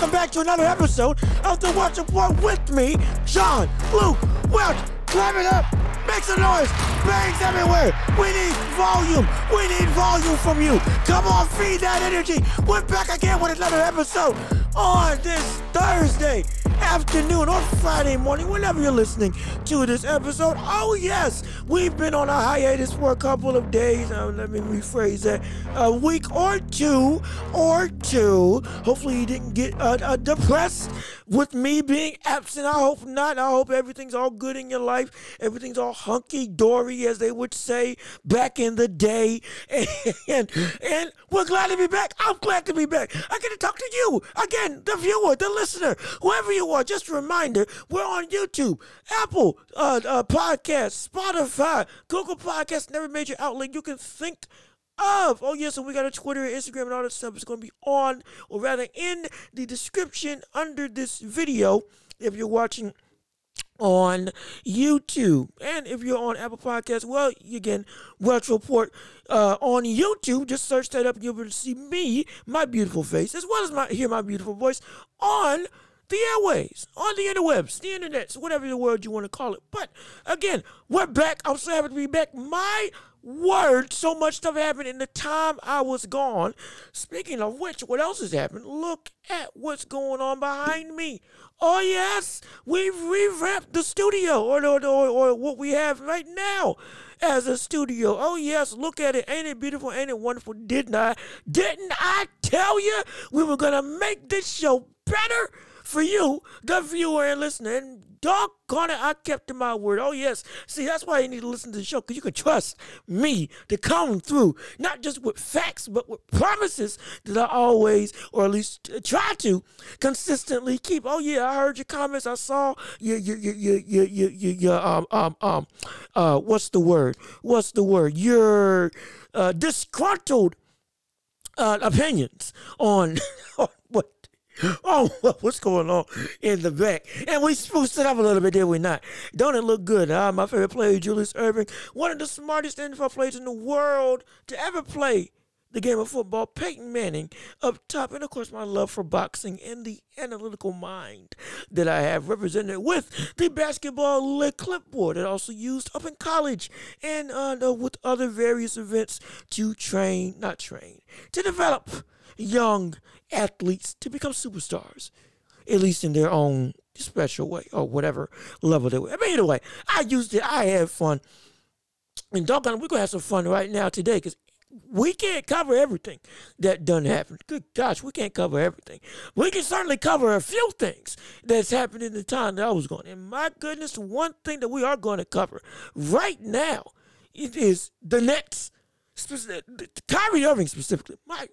welcome back to another episode of the Welch Report with me, John Luke Welch. Clap it up, make some noise, bangs everywhere. We need volume. We need volume from you. Come on, feed that energy. We're back again with another episode on this Thursday afternoon or Friday morning, whenever you're listening to this episode. Oh, yes, we've been on a hiatus for a couple of days. Uh, let me rephrase that a week or two, or two. Hopefully, you didn't get uh, uh, depressed with me being absent. I hope not. I hope everything's all good in your life. Everything's all hunky dory, as they would say back in the day. And, and we're glad to be back. I'm glad to be back. I get to talk to you again, the viewer, the listener, whoever you are. Just a reminder, we're on YouTube, Apple uh, uh, Spotify, Google Podcasts, and every major outlet you can think of. Oh, yeah, so we got a Twitter Instagram and all that stuff. It's going to be on, or rather in the description under this video if you're watching on YouTube. And if you're on Apple Podcasts, well, again, Welch Report uh, on YouTube. Just search that up you'll be able to see me, my beautiful face, as well as my hear my beautiful voice on the airways, on the interwebs, the internet, whatever the word you want to call it. But again, we're back. I'm so happy to be back. My word, so much stuff happened in the time I was gone. Speaking of which, what else has happened? Look at what's going on behind me. Oh yes, we've revamped the studio, or, or, or, or what we have right now as a studio. Oh yes, look at it. Ain't it beautiful? Ain't it wonderful? Didn't I? Didn't I tell you we were gonna make this show better? for you, the viewer and listener. And doggone it, I kept to my word. Oh, yes. See, that's why you need to listen to the show because you can trust me to come through, not just with facts, but with promises that I always, or at least try to, consistently keep. Oh, yeah, I heard your comments. I saw your, your, your, your, your, your, your, your um, um, um, uh, what's the word? What's the word? Your uh, disgruntled uh, opinions on, on Oh, what's going on in the back? And we spruced it up a little bit, did we not? Don't it look good? Uh, my favorite player, Julius Erving, one of the smartest NFL players in the world to ever play the game of football, Peyton Manning up top, and of course my love for boxing and the analytical mind that I have represented with the basketball clipboard that I also used up in college and uh, with other various events to train, not train, to develop young athletes to become superstars, at least in their own special way or whatever level they were. But anyway, I used it. I had fun. And doggone, we're to have some fun right now today because we can't cover everything that done happened. Good gosh, we can't cover everything. We can certainly cover a few things that's happened in the time that I was gone. And my goodness, one thing that we are going to cover right now it is the Nets. Kyrie Irving specifically. My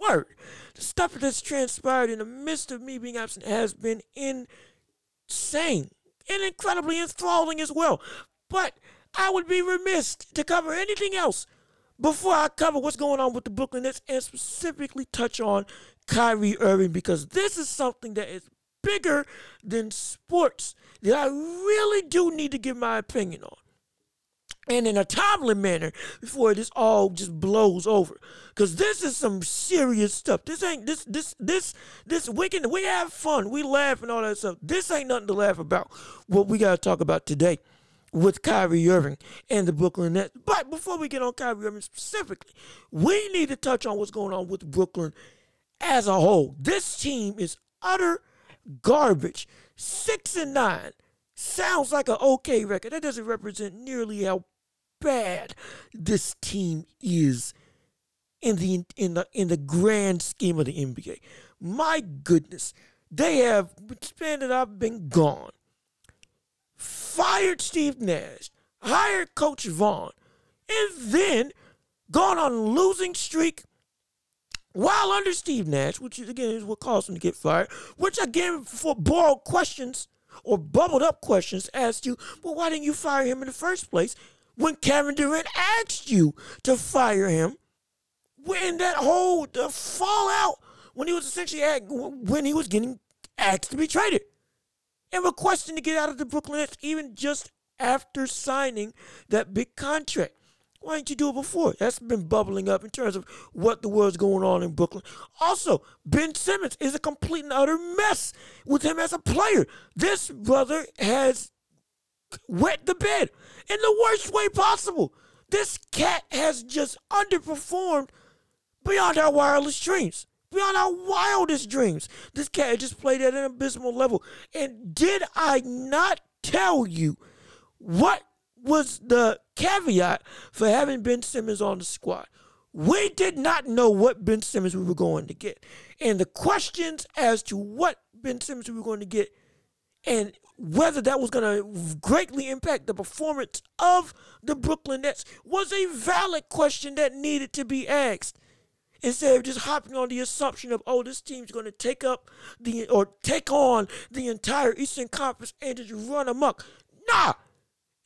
word. The stuff that's transpired in the midst of me being absent has been insane and incredibly enthralling as well. But I would be remiss to cover anything else before I cover what's going on with the Brooklyn Nets and specifically touch on Kyrie Irving because this is something that is bigger than sports that I really do need to give my opinion on and in a timely manner before this all just blows over. Cause this is some serious stuff. This ain't this this this this we can we have fun, we laugh and all that stuff. This ain't nothing to laugh about. What we gotta talk about today with Kyrie Irving and the Brooklyn Nets. But before we get on Kyrie Irving specifically, we need to touch on what's going on with Brooklyn as a whole. This team is utter garbage. Six and nine sounds like an okay record. That doesn't represent nearly how bad this team is in the in the in the grand scheme of the NBA. My goodness, they have span that I've been gone. Fired Steve Nash, hired Coach Vaughn, and then gone on a losing streak while under Steve Nash, which again is what caused him to get fired. Which again, for borrowed questions or bubbled up questions, asked you, well, why didn't you fire him in the first place? when Kevin Durant asked you to fire him, when that whole the fallout, when he was essentially at, when he was getting asked to be traded and requesting to get out of the Brooklyn Nets, even just after signing that big contract. Why didn't you do it before? That's been bubbling up in terms of what the world's going on in Brooklyn. Also, Ben Simmons is a complete and utter mess with him as a player. This brother has wet the bed in the worst way possible. This cat has just underperformed beyond our wildest dreams. Beyond our wildest dreams. This cat just played at an abysmal level. And did I not tell you what was the caveat for having Ben Simmons on the squad? We did not know what Ben Simmons we were going to get. And the questions as to what Ben Simmons we were going to get and whether that was going to greatly impact the performance of the Brooklyn Nets was a valid question that needed to be asked. Instead of just hopping on the assumption of, oh, this team's going to take up the or take on the entire Eastern Conference and just run amok. Nah.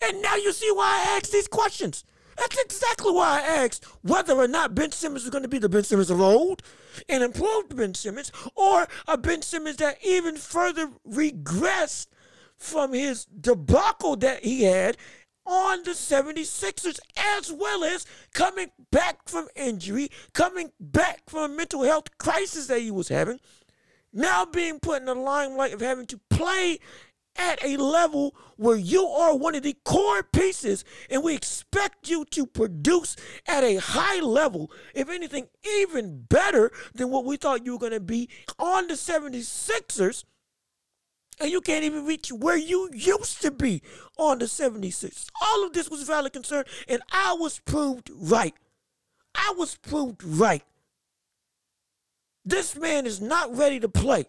And now you see why I asked these questions. That's exactly why I asked whether or not Ben Simmons is going to be the Ben Simmons of old, an improved Ben Simmons, or a Ben Simmons that even further regressed from his debacle that he had on the 76ers, as well as coming back from injury, coming back from a mental health crisis that he was having, now being put in the limelight of having to play at a level where you are one of the core pieces and we expect you to produce at a high level, if anything, even better than what we thought you were going to be on the 76ers. And you can't even reach where you used to be on the 76ers. All of this was valid concern, and I was proved right. I was proved right. This man is not ready to play.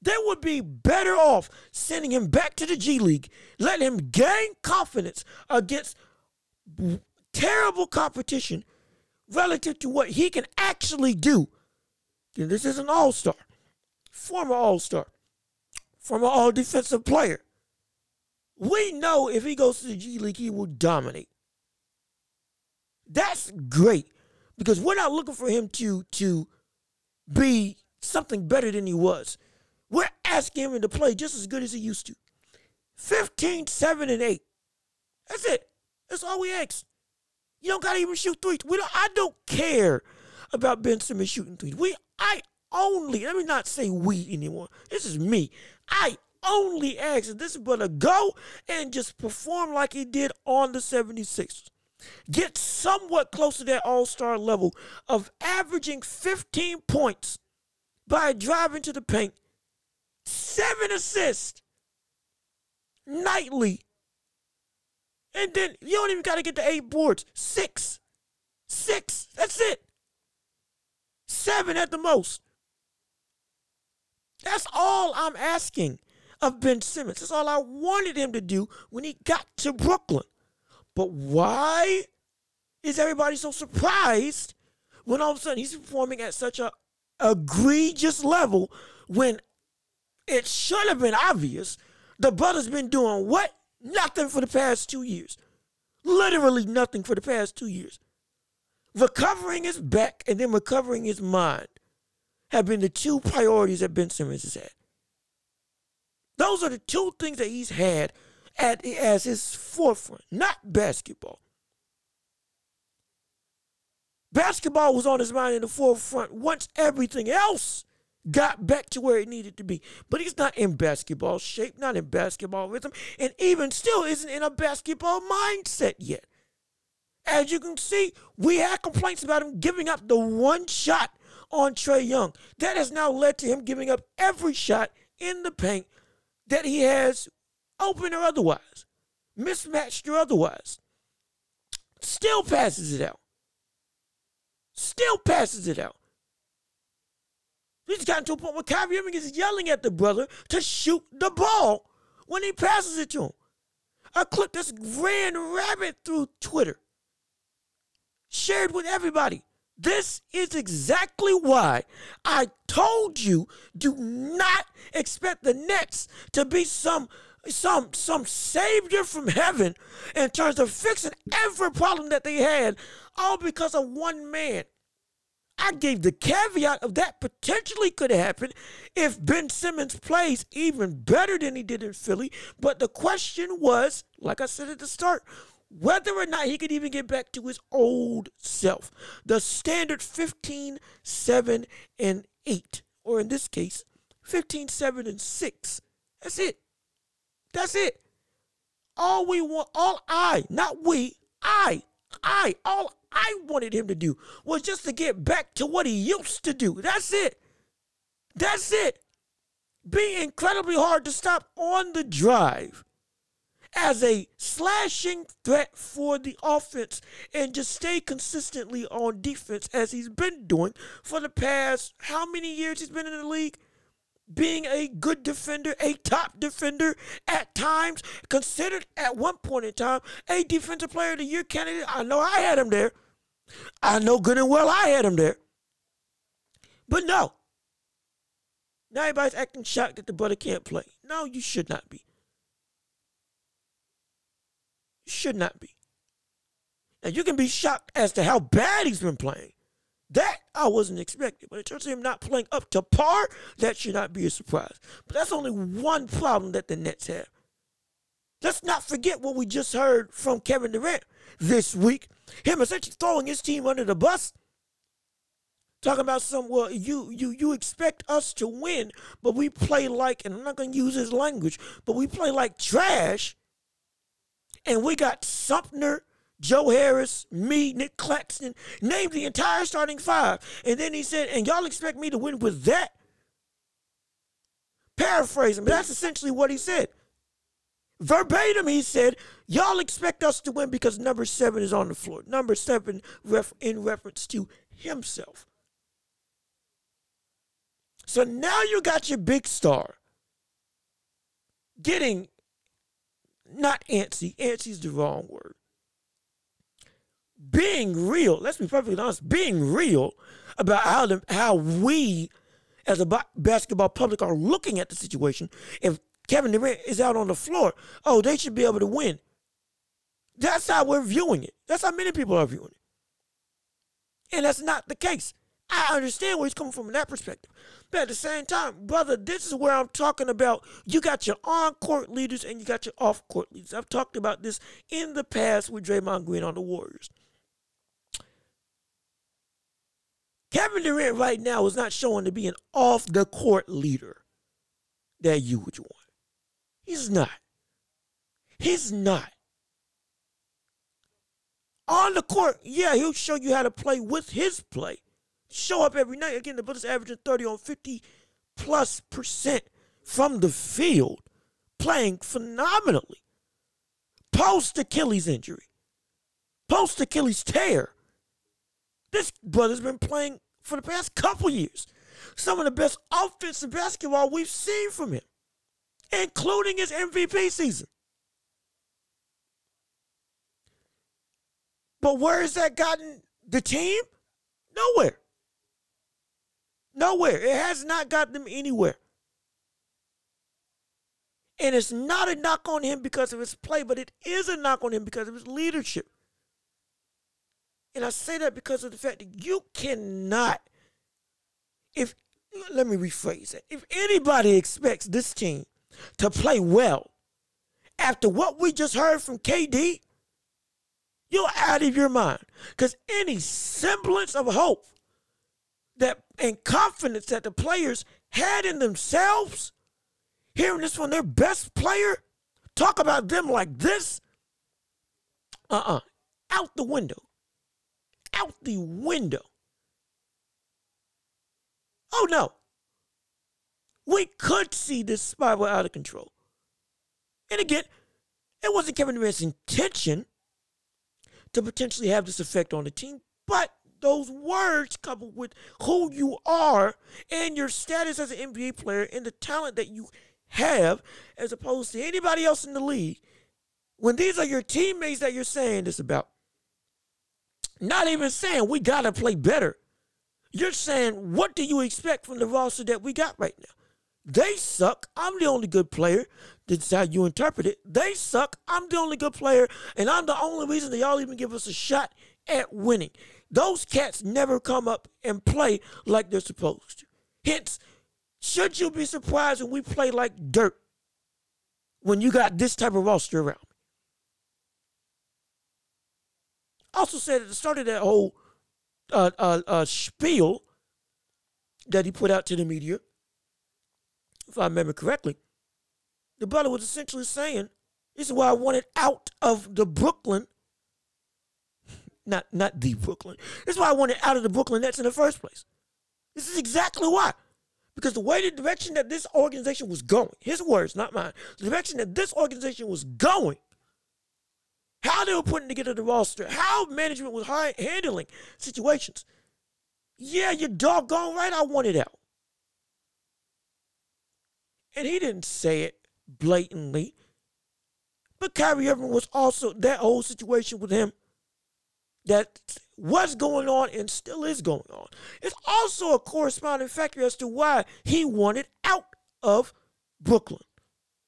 They would be better off sending him back to the G League, letting him gain confidence against terrible competition relative to what he can actually do. This is an all star, former all star, former all defensive player. We know if he goes to the G League, he will dominate. That's great because we're not looking for him to, to be something better than he was. We're asking him to play just as good as he used to. 15, 7, and 8. That's it. That's all we ask. You don't gotta even shoot threes. We don't I don't care about Ben Simmons shooting threes. We I only let me not say we anymore. This is me. I only ask that this brother go and just perform like he did on the 76ers. Get somewhat close to that all-star level of averaging 15 points by driving to the paint seven assists nightly. And then you don't even got to get to eight boards. Six. Six. That's it. Seven at the most. That's all I'm asking of Ben Simmons. That's all I wanted him to do when he got to Brooklyn. But why is everybody so surprised when all of a sudden he's performing at such a egregious level when it should have been obvious. The brother's been doing what? Nothing for the past two years. Literally nothing for the past two years. Recovering his back and then recovering his mind have been the two priorities that Ben Simmons has had. Those are the two things that he's had at, as his forefront, not basketball. Basketball was on his mind in the forefront once everything else got back to where it needed to be. But he's not in basketball shape, not in basketball rhythm, and even still isn't in a basketball mindset yet. As you can see, we had complaints about him giving up the one shot on Trae Young. That has now led to him giving up every shot in the paint that he has, open or otherwise, mismatched or otherwise. Still passes it out. Still passes it out. He's gotten to a point where Kyrie Irving is yelling at the brother to shoot the ball when he passes it to him. A clip that's ran rabbit through Twitter, shared with everybody. This is exactly why I told you do not expect the Nets to be some some some savior from heaven in terms of fixing every problem that they had, all because of one man. I gave the caveat of that potentially could happen if Ben Simmons plays even better than he did in Philly. But the question was, like I said at the start, whether or not he could even get back to his old self. The standard 15, 7, and 8, or in this case, 15, 7, and 6. That's it. That's it. All we want, all I, not we, I, I, all I wanted him to do was just to get back to what he used to do. That's it. That's it. Be incredibly hard to stop on the drive as a slashing threat for the offense and just stay consistently on defense as he's been doing for the past how many years he's been in the league? Being a good defender, a top defender at times, considered at one point in time a defensive player of the year candidate. I know I had him there. I know good and well I had him there. But no. Now everybody's acting shocked that the brother can't play. No, you should not be. Should not be. Now you can be shocked as to how bad he's been playing. That I wasn't expecting. But in terms of him not playing up to par, that should not be a surprise. But that's only one problem that the Nets have. Let's not forget what we just heard from Kevin Durant this week. Him essentially throwing his team under the bus. Talking about some well, you you you expect us to win, but we play like, and I'm not gonna use his language, but we play like trash and we got Sumner, Joe Harris, me, Nick Claxton, named the entire starting five. And then he said, and y'all expect me to win with that? Paraphrasing, but that's essentially what he said. Verbatim, he said, Y'all expect us to win because number seven is on the floor. Number seven ref- in reference to himself. So now you got your big star getting not antsy. Antsy's the wrong word. Being real, let's be perfectly honest, being real about how the, how we as a basketball public are looking at the situation. If Kevin Durant is out on the floor, oh, they should be able to win. That's how we're viewing it. That's how many people are viewing it. And that's not the case. I understand where he's coming from in that perspective. But at the same time, brother, this is where I'm talking about you got your on court leaders and you got your off court leaders. I've talked about this in the past with Draymond Green on the Warriors. Kevin Durant right now is not showing to be an off the court leader that you would want. He's not. He's not. On the court, yeah, he'll show you how to play with his play show up every night. Again, the Bullets averaging 30 on 50 plus percent from the field, playing phenomenally. Post Achilles injury, post Achilles tear. This brother's been playing for the past couple years. Some of the best offensive basketball we've seen from him, including his MVP season. But where has that gotten the team? Nowhere. Nowhere. It has not got them anywhere. And it's not a knock on him because of his play, but it is a knock on him because of his leadership. And I say that because of the fact that you cannot, if, let me rephrase that. If anybody expects this team to play well after what we just heard from KD, you're out of your mind. Because any semblance of hope that and confidence that the players had in themselves, hearing this from their best player, talk about them like this, uh-uh, out the window. Out the window. Oh no. We could see this spiral out of control. And again, it wasn't Kevin Durant's intention to potentially have this effect on the team, but those words coupled with who you are and your status as an NBA player and the talent that you have as opposed to anybody else in the league, when these are your teammates that you're saying this about, not even saying we got to play better. You're saying, what do you expect from the roster that we got right now? They suck. I'm the only good player. That's how you interpret it. They suck. I'm the only good player. And I'm the only reason that y'all even give us a shot at winning. Those cats never come up and play like they're supposed to. Hence, should you be surprised when we play like dirt when you got this type of roster around? also said at the start of that whole uh, uh, uh, spiel that he put out to the media, if I remember correctly, the brother was essentially saying, "This is why I wanted out of the Brooklyn." Not, not the Brooklyn. That's why I wanted out of the Brooklyn Nets in the first place. This is exactly why. Because the way the direction that this organization was going, his words, not mine, the direction that this organization was going, how they were putting together the roster, how management was handling situations. Yeah, you're doggone right. I wanted out. And he didn't say it blatantly. But Kyrie Irving was also that whole situation with him that was going on and still is going on. It's also a corresponding factor as to why he wanted out of Brooklyn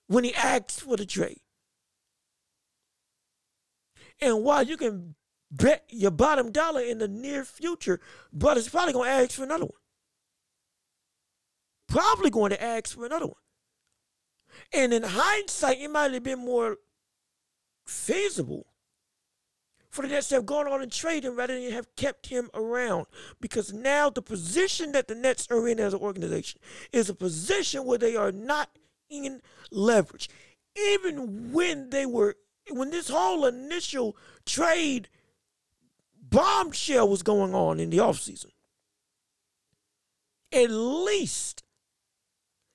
when he asked for the trade. And while you can bet your bottom dollar in the near future, brother's probably going to ask for another one. Probably going to ask for another one. And in hindsight, it might have been more feasible for the Nets to have gone on and traded him rather than have kept him around. Because now the position that the Nets are in as an organization is a position where they are not in leverage. Even when they were, when this whole initial trade bombshell was going on in the offseason, at least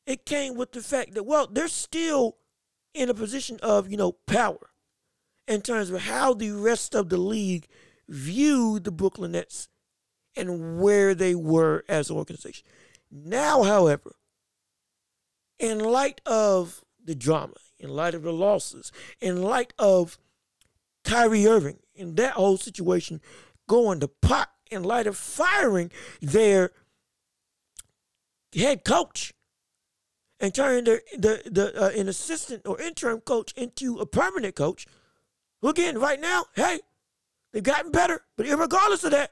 it came with the fact that, well, they're still in a position of, you know, power in terms of how the rest of the league viewed the Brooklyn Nets and where they were as an organization. Now, however, in light of the drama, in light of the losses, in light of Kyrie Irving and that whole situation going to pot, in light of firing their head coach and turning the the, the uh, an assistant or interim coach into a permanent coach, again, right now, hey, they've gotten better. But regardless of that,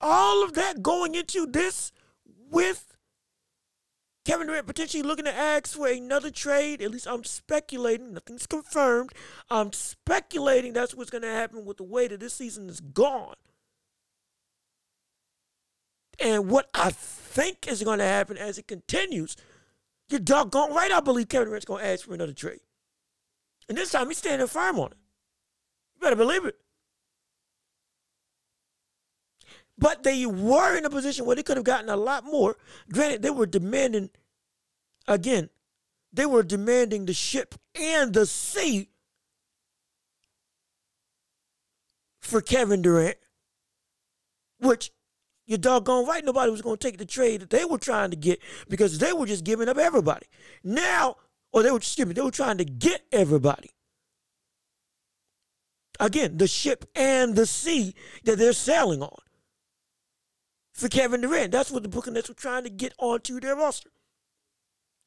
all of that going into this with Kevin Durant potentially looking to ask for another trade. At least I'm speculating. Nothing's confirmed. I'm speculating that's what's going to happen with the way that this season is gone. And what I think is going to happen as it continues, you're doggone right. I believe Kevin Durant's going to ask for another trade. And this time he's standing firm on it. You better believe it. But they were in a position where they could have gotten a lot more. Granted, they were demanding, again, they were demanding the ship and the sea for Kevin Durant, which you're doggone right nobody was going to take the trade that they were trying to get because they were just giving up everybody. Now or they were, excuse me, they were trying to get everybody. Again, the ship and the sea that they're sailing on. For Kevin Durant, that's what the Brooklyn Nets were trying to get onto their roster.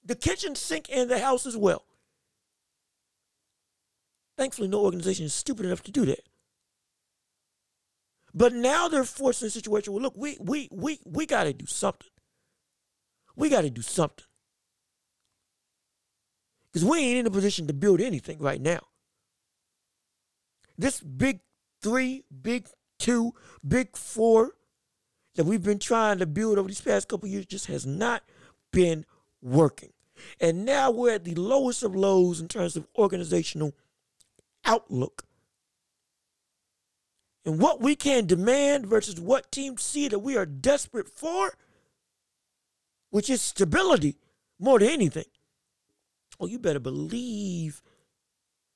The kitchen sink and the house as well. Thankfully, no organization is stupid enough to do that. But now they're forced in a situation where look, we we we we gotta do something. We gotta do something. Because we ain't in a position to build anything right now. This big three, big two, big four that we've been trying to build over these past couple years just has not been working. And now we're at the lowest of lows in terms of organizational outlook. And what we can demand versus what teams see that we are desperate for, which is stability more than anything. Oh, you better believe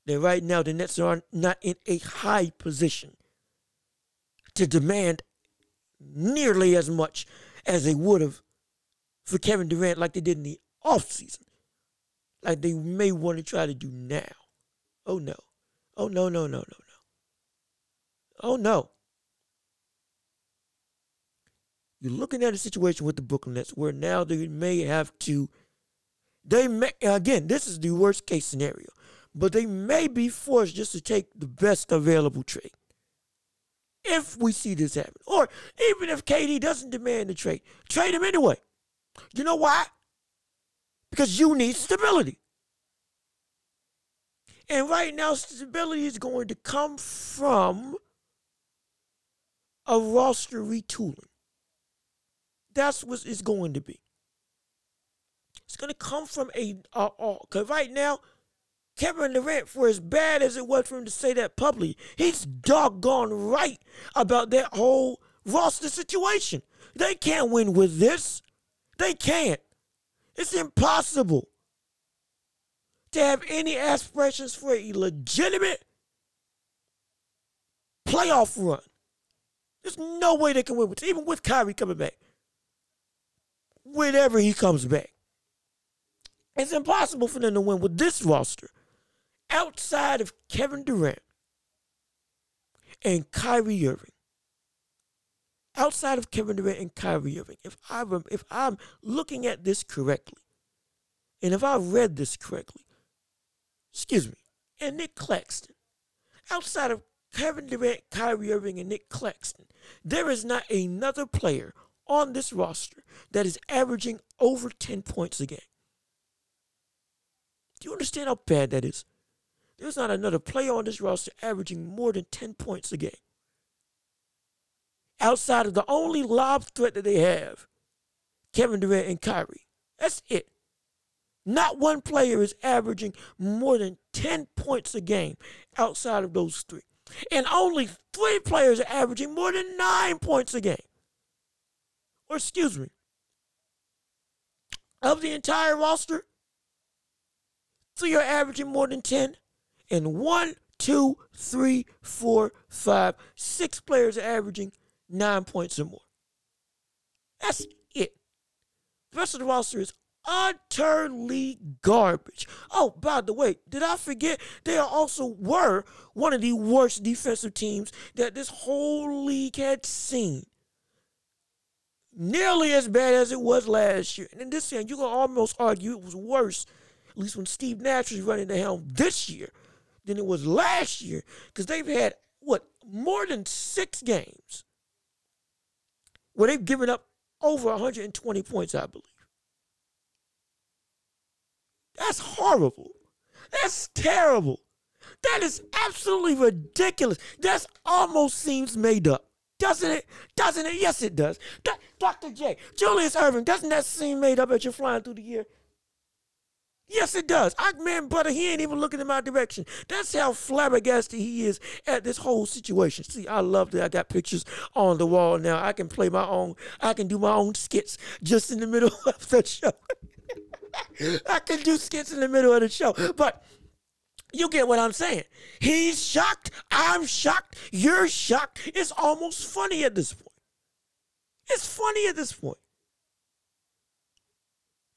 that right now the Nets are not in a high position to demand nearly as much as they would have for Kevin Durant like they did in the offseason. Like they may want to try to do now. Oh no. Oh no, no, no, no, no. Oh no. You're looking at a situation with the Brooklyn Nets where now they may have to they may, again, this is the worst case scenario, but they may be forced just to take the best available trade. If we see this happen, or even if KD doesn't demand the trade, trade him anyway. You know why? Because you need stability. And right now, stability is going to come from a roster retooling. That's what it's going to be. It's going to come from a, because right now, Kevin Durant, for as bad as it was for him to say that publicly, he's doggone right about that whole roster situation. They can't win with this. They can't. It's impossible to have any aspirations for a legitimate playoff run. There's no way they can win with even with Kyrie coming back. Whenever he comes back. It's impossible for them to win with this roster. Outside of Kevin Durant and Kyrie Irving. Outside of Kevin Durant and Kyrie Irving, if I if I'm looking at this correctly, and if I read this correctly, excuse me, and Nick Claxton, outside of Kevin Durant, Kyrie Irving, and Nick Claxton, there is not another player on this roster that is averaging over 10 points a game. Do you understand how bad that is? There's not another player on this roster averaging more than 10 points a game. Outside of the only lob threat that they have, Kevin Durant and Kyrie. That's it. Not one player is averaging more than 10 points a game outside of those three. And only three players are averaging more than nine points a game. Or, excuse me, of the entire roster, three are averaging more than 10. And one, two, three, four, five, six players are averaging nine points or more. That's it. The rest of the roster is utterly garbage. Oh, by the way, did I forget? They also were one of the worst defensive teams that this whole league had seen. Nearly as bad as it was last year. And in this year, you can almost argue it was worse, at least when Steve Nash was running the helm this year, than it was last year. Because they've had, what, more than six games where they've given up over 120 points, I believe. That's horrible. That's terrible. That is absolutely ridiculous. That almost seems made up. Doesn't it? Doesn't it? Yes, it does. Dr. J, Julius Erving, doesn't that seem made up as you're flying through the year? Yes, it does. I man, brother, he ain't even looking in my direction. That's how flabbergasted he is at this whole situation. See, I love that I got pictures on the wall now. I can play my own, I can do my own skits just in the middle of the show. I can do skits in the middle of the show. But you get what I'm saying. He's shocked. I'm shocked. You're shocked. It's almost funny at this point. It's funny at this point.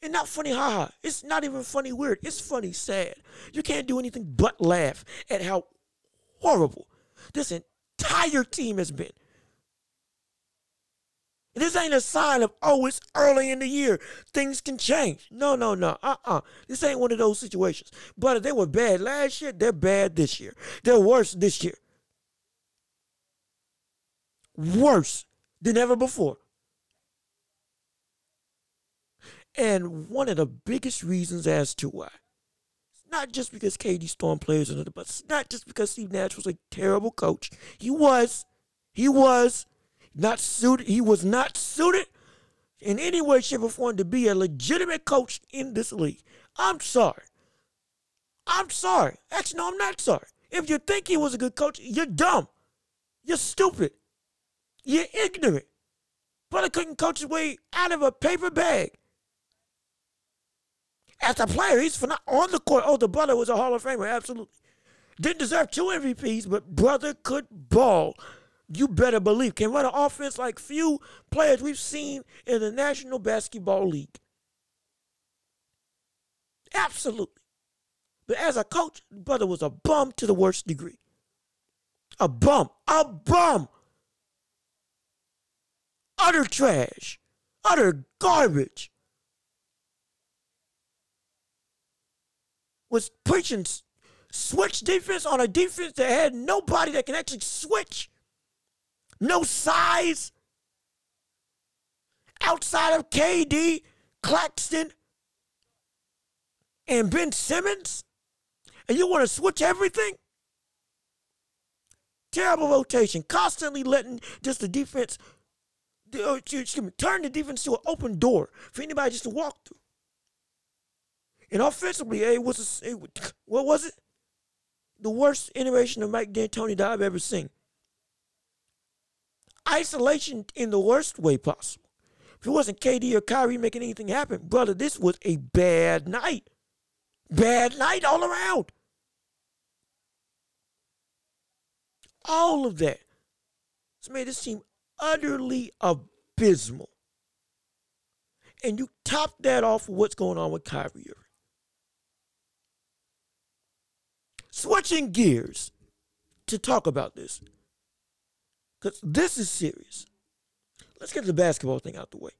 And not funny, haha. It's not even funny weird. It's funny sad. You can't do anything but laugh at how horrible this entire team has been. This ain't a sign of, oh, it's early in the year. Things can change. No, no, no. Uh uh This ain't one of those situations. But if they were bad last year, they're bad this year. They're worse this year. Worse than ever before. And one of the biggest reasons as to why. It's not just because KD Storm plays players, but it's not just because Steve Nash was a terrible coach. He was. He was not suited. He was not suited in any way, shape, or form to be a legitimate coach in this league. I'm sorry. I'm sorry. Actually, no, I'm not sorry. If you think he was a good coach, you're dumb. You're stupid. You're ignorant. But Brother couldn't coach his way out of a paper bag. As a player, he's not on the court. Oh, the brother was a Hall of Famer, absolutely. Didn't deserve two MVPs, but brother could ball you better believe, can run an offense like few players we've seen in the National Basketball League. Absolutely. But as a coach, brother was a bum to the worst degree. A bum. A bum. Utter trash. Utter garbage. Was preaching switch defense on a defense that had nobody that can actually switch no size outside of KD, Claxton, and Ben Simmons. and you want to switch everything? Terrible rotation, constantly letting just the defense, uh, excuse me, turn the defense to an open door for anybody just to walk through. And offensively, hey, was a, what was it? The worst iteration of Mike D'Antoni that I've ever seen. Isolation in the worst way possible. If it wasn't KD or Kyrie making anything happen, brother, this was a bad night. Bad night all around. All of that has made this team utterly abysmal. And you top that off with what's going on with Kyrie. Switching gears to talk about this, because this is serious. Let's get the basketball thing out the way.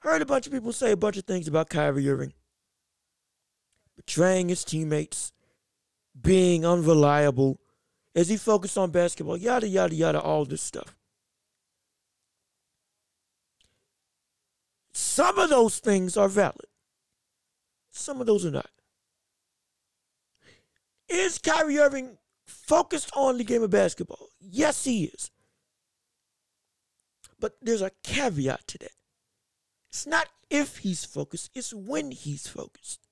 Heard a bunch of people say a bunch of things about Kyrie Irving betraying his teammates, being unreliable as he focused on basketball, yada, yada, yada, all this stuff. Some of those things are valid, some of those are not. Is Kyrie Irving focused on the game of basketball? Yes, he is. But there's a caveat to that. It's not if he's focused, it's when he's focused.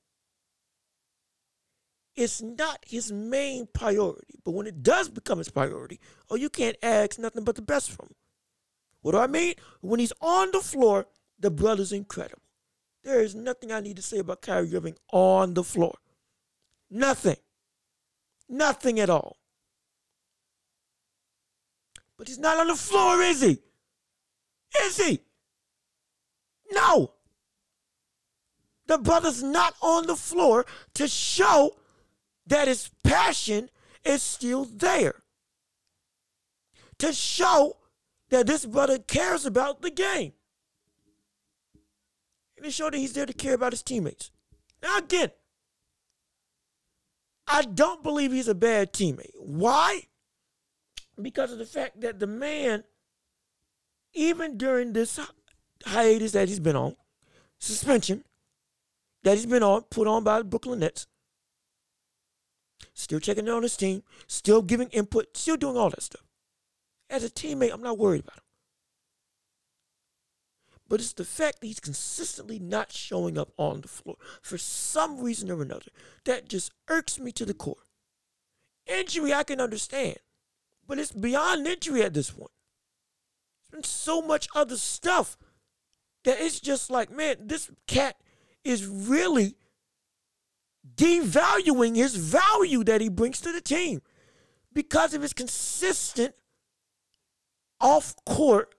It's not his main priority, but when it does become his priority, oh, you can't ask nothing but the best from him. What do I mean? When he's on the floor, the brother's incredible. There is nothing I need to say about Kyrie Irving on the floor. Nothing. Nothing at all. But he's not on the floor, is he? Is he? No. The brother's not on the floor to show that his passion is still there. To show that this brother cares about the game. And to show that he's there to care about his teammates. Now, again, I don't believe he's a bad teammate. Why? Because of the fact that the man, even during this hiatus that he's been on, suspension that he's been on, put on by the Brooklyn Nets, still checking in on his team, still giving input, still doing all that stuff. As a teammate, I'm not worried about him. But it's the fact that he's consistently not showing up on the floor for some reason or another that just irks me to the core. Injury, I can understand, but it's beyond injury at this point. There's been so much other stuff that it's just like, man, this cat is really devaluing his value that he brings to the team because of his consistent off court,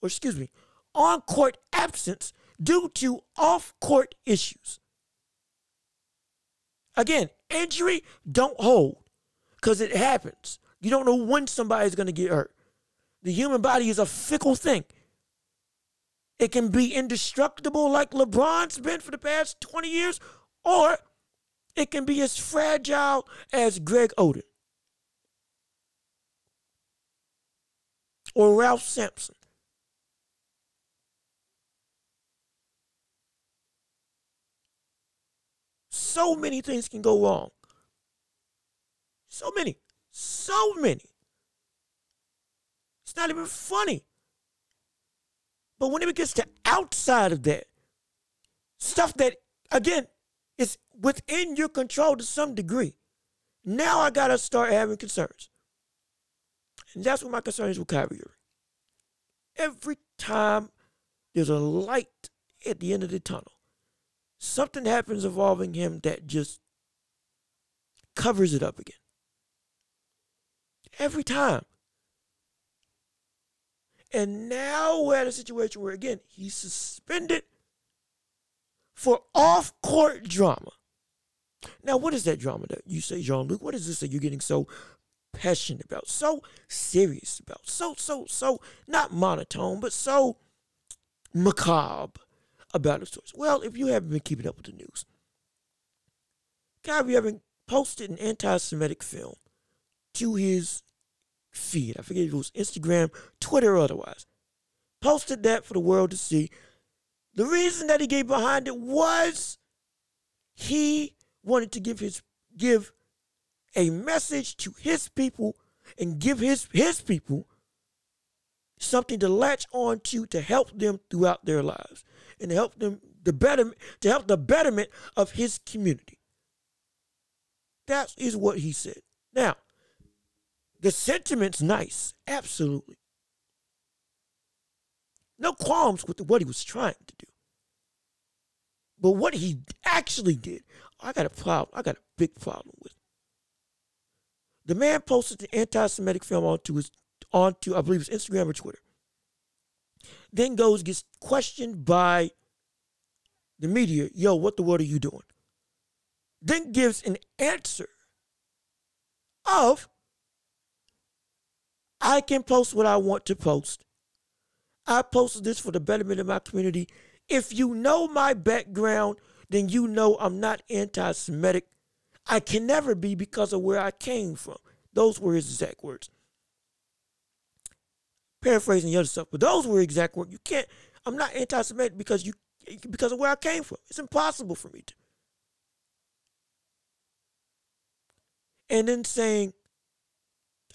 or excuse me, on court absence due to off court issues. Again, injury don't hold because it happens. You don't know when somebody's going to get hurt. The human body is a fickle thing. It can be indestructible like LeBron's been for the past 20 years, or it can be as fragile as Greg Oden or Ralph Sampson. So many things can go wrong. So many. So many. It's not even funny. But when it gets to outside of that, stuff that, again, is within your control to some degree, now I got to start having concerns. And that's what my concern is with Kyrie Every time there's a light at the end of the tunnel, something happens involving him that just covers it up again. Every time. And now we're at a situation where, again, he's suspended for off court drama. Now, what is that drama that you say, Jean Luc? What is this that you're getting so passionate about, so serious about, so, so, so, not monotone, but so macabre? About the stories. Well, if you haven't been keeping up with the news, Kyrie Irving posted an anti-Semitic film to his feed. I forget if it was Instagram, Twitter, or otherwise. Posted that for the world to see. The reason that he gave behind it was he wanted to give his give a message to his people and give his his people something to latch on to to help them throughout their lives and to help them the better to help the betterment of his community. That is what he said. Now, the sentiment's nice, absolutely. No qualms with what he was trying to do. But what he actually did, I got a problem. I got a big problem with. The man posted the anti-Semitic film onto his onto I believe his Instagram or Twitter. Then goes gets questioned by the media. Yo, what the world are you doing? Then gives an answer of I can post what I want to post. I posted this for the betterment of my community. If you know my background, then you know I'm not anti Semitic. I can never be because of where I came from. Those were his exact words. Paraphrasing the other stuff, but those were exact words. You can't. I'm not anti-Semitic because you because of where I came from. It's impossible for me to. And then saying,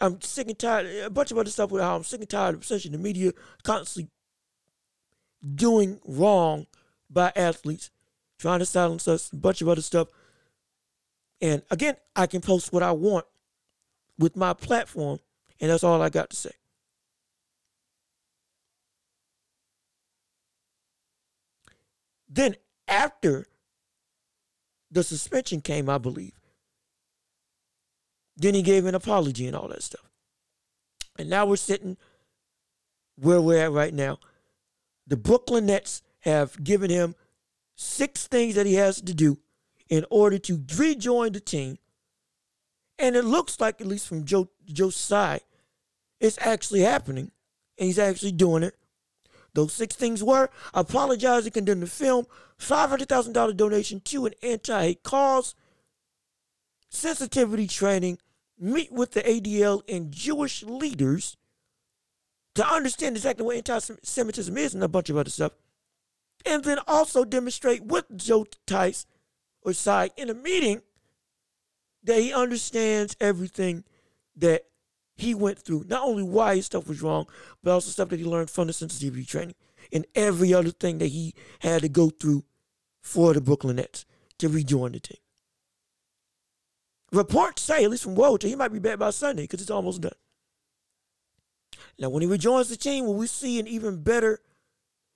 I'm sick and tired. A bunch of other stuff with how I'm sick and tired of essentially the media constantly doing wrong by athletes, trying to silence us, a bunch of other stuff. And again, I can post what I want with my platform, and that's all I got to say. Then, after the suspension came, I believe, then he gave an apology and all that stuff. And now we're sitting where we're at right now. The Brooklyn Nets have given him six things that he has to do in order to rejoin the team. And it looks like, at least from Joe Joe's side, it's actually happening. And he's actually doing it. Those six things were apologize and condemn the film, $500,000 donation to an anti hate cause, sensitivity training, meet with the ADL and Jewish leaders to understand exactly what anti Semitism is and a bunch of other stuff. And then also demonstrate with Joe Tice or Tsai in a meeting that he understands everything that he went through. Not only why his stuff was wrong, but also stuff that he learned from the sensitivity training and every other thing that he had to go through for the Brooklyn Nets to rejoin the team. Reports say, at least from Walter, he might be back by Sunday because it's almost done. Now, when he rejoins the team, will we see an even better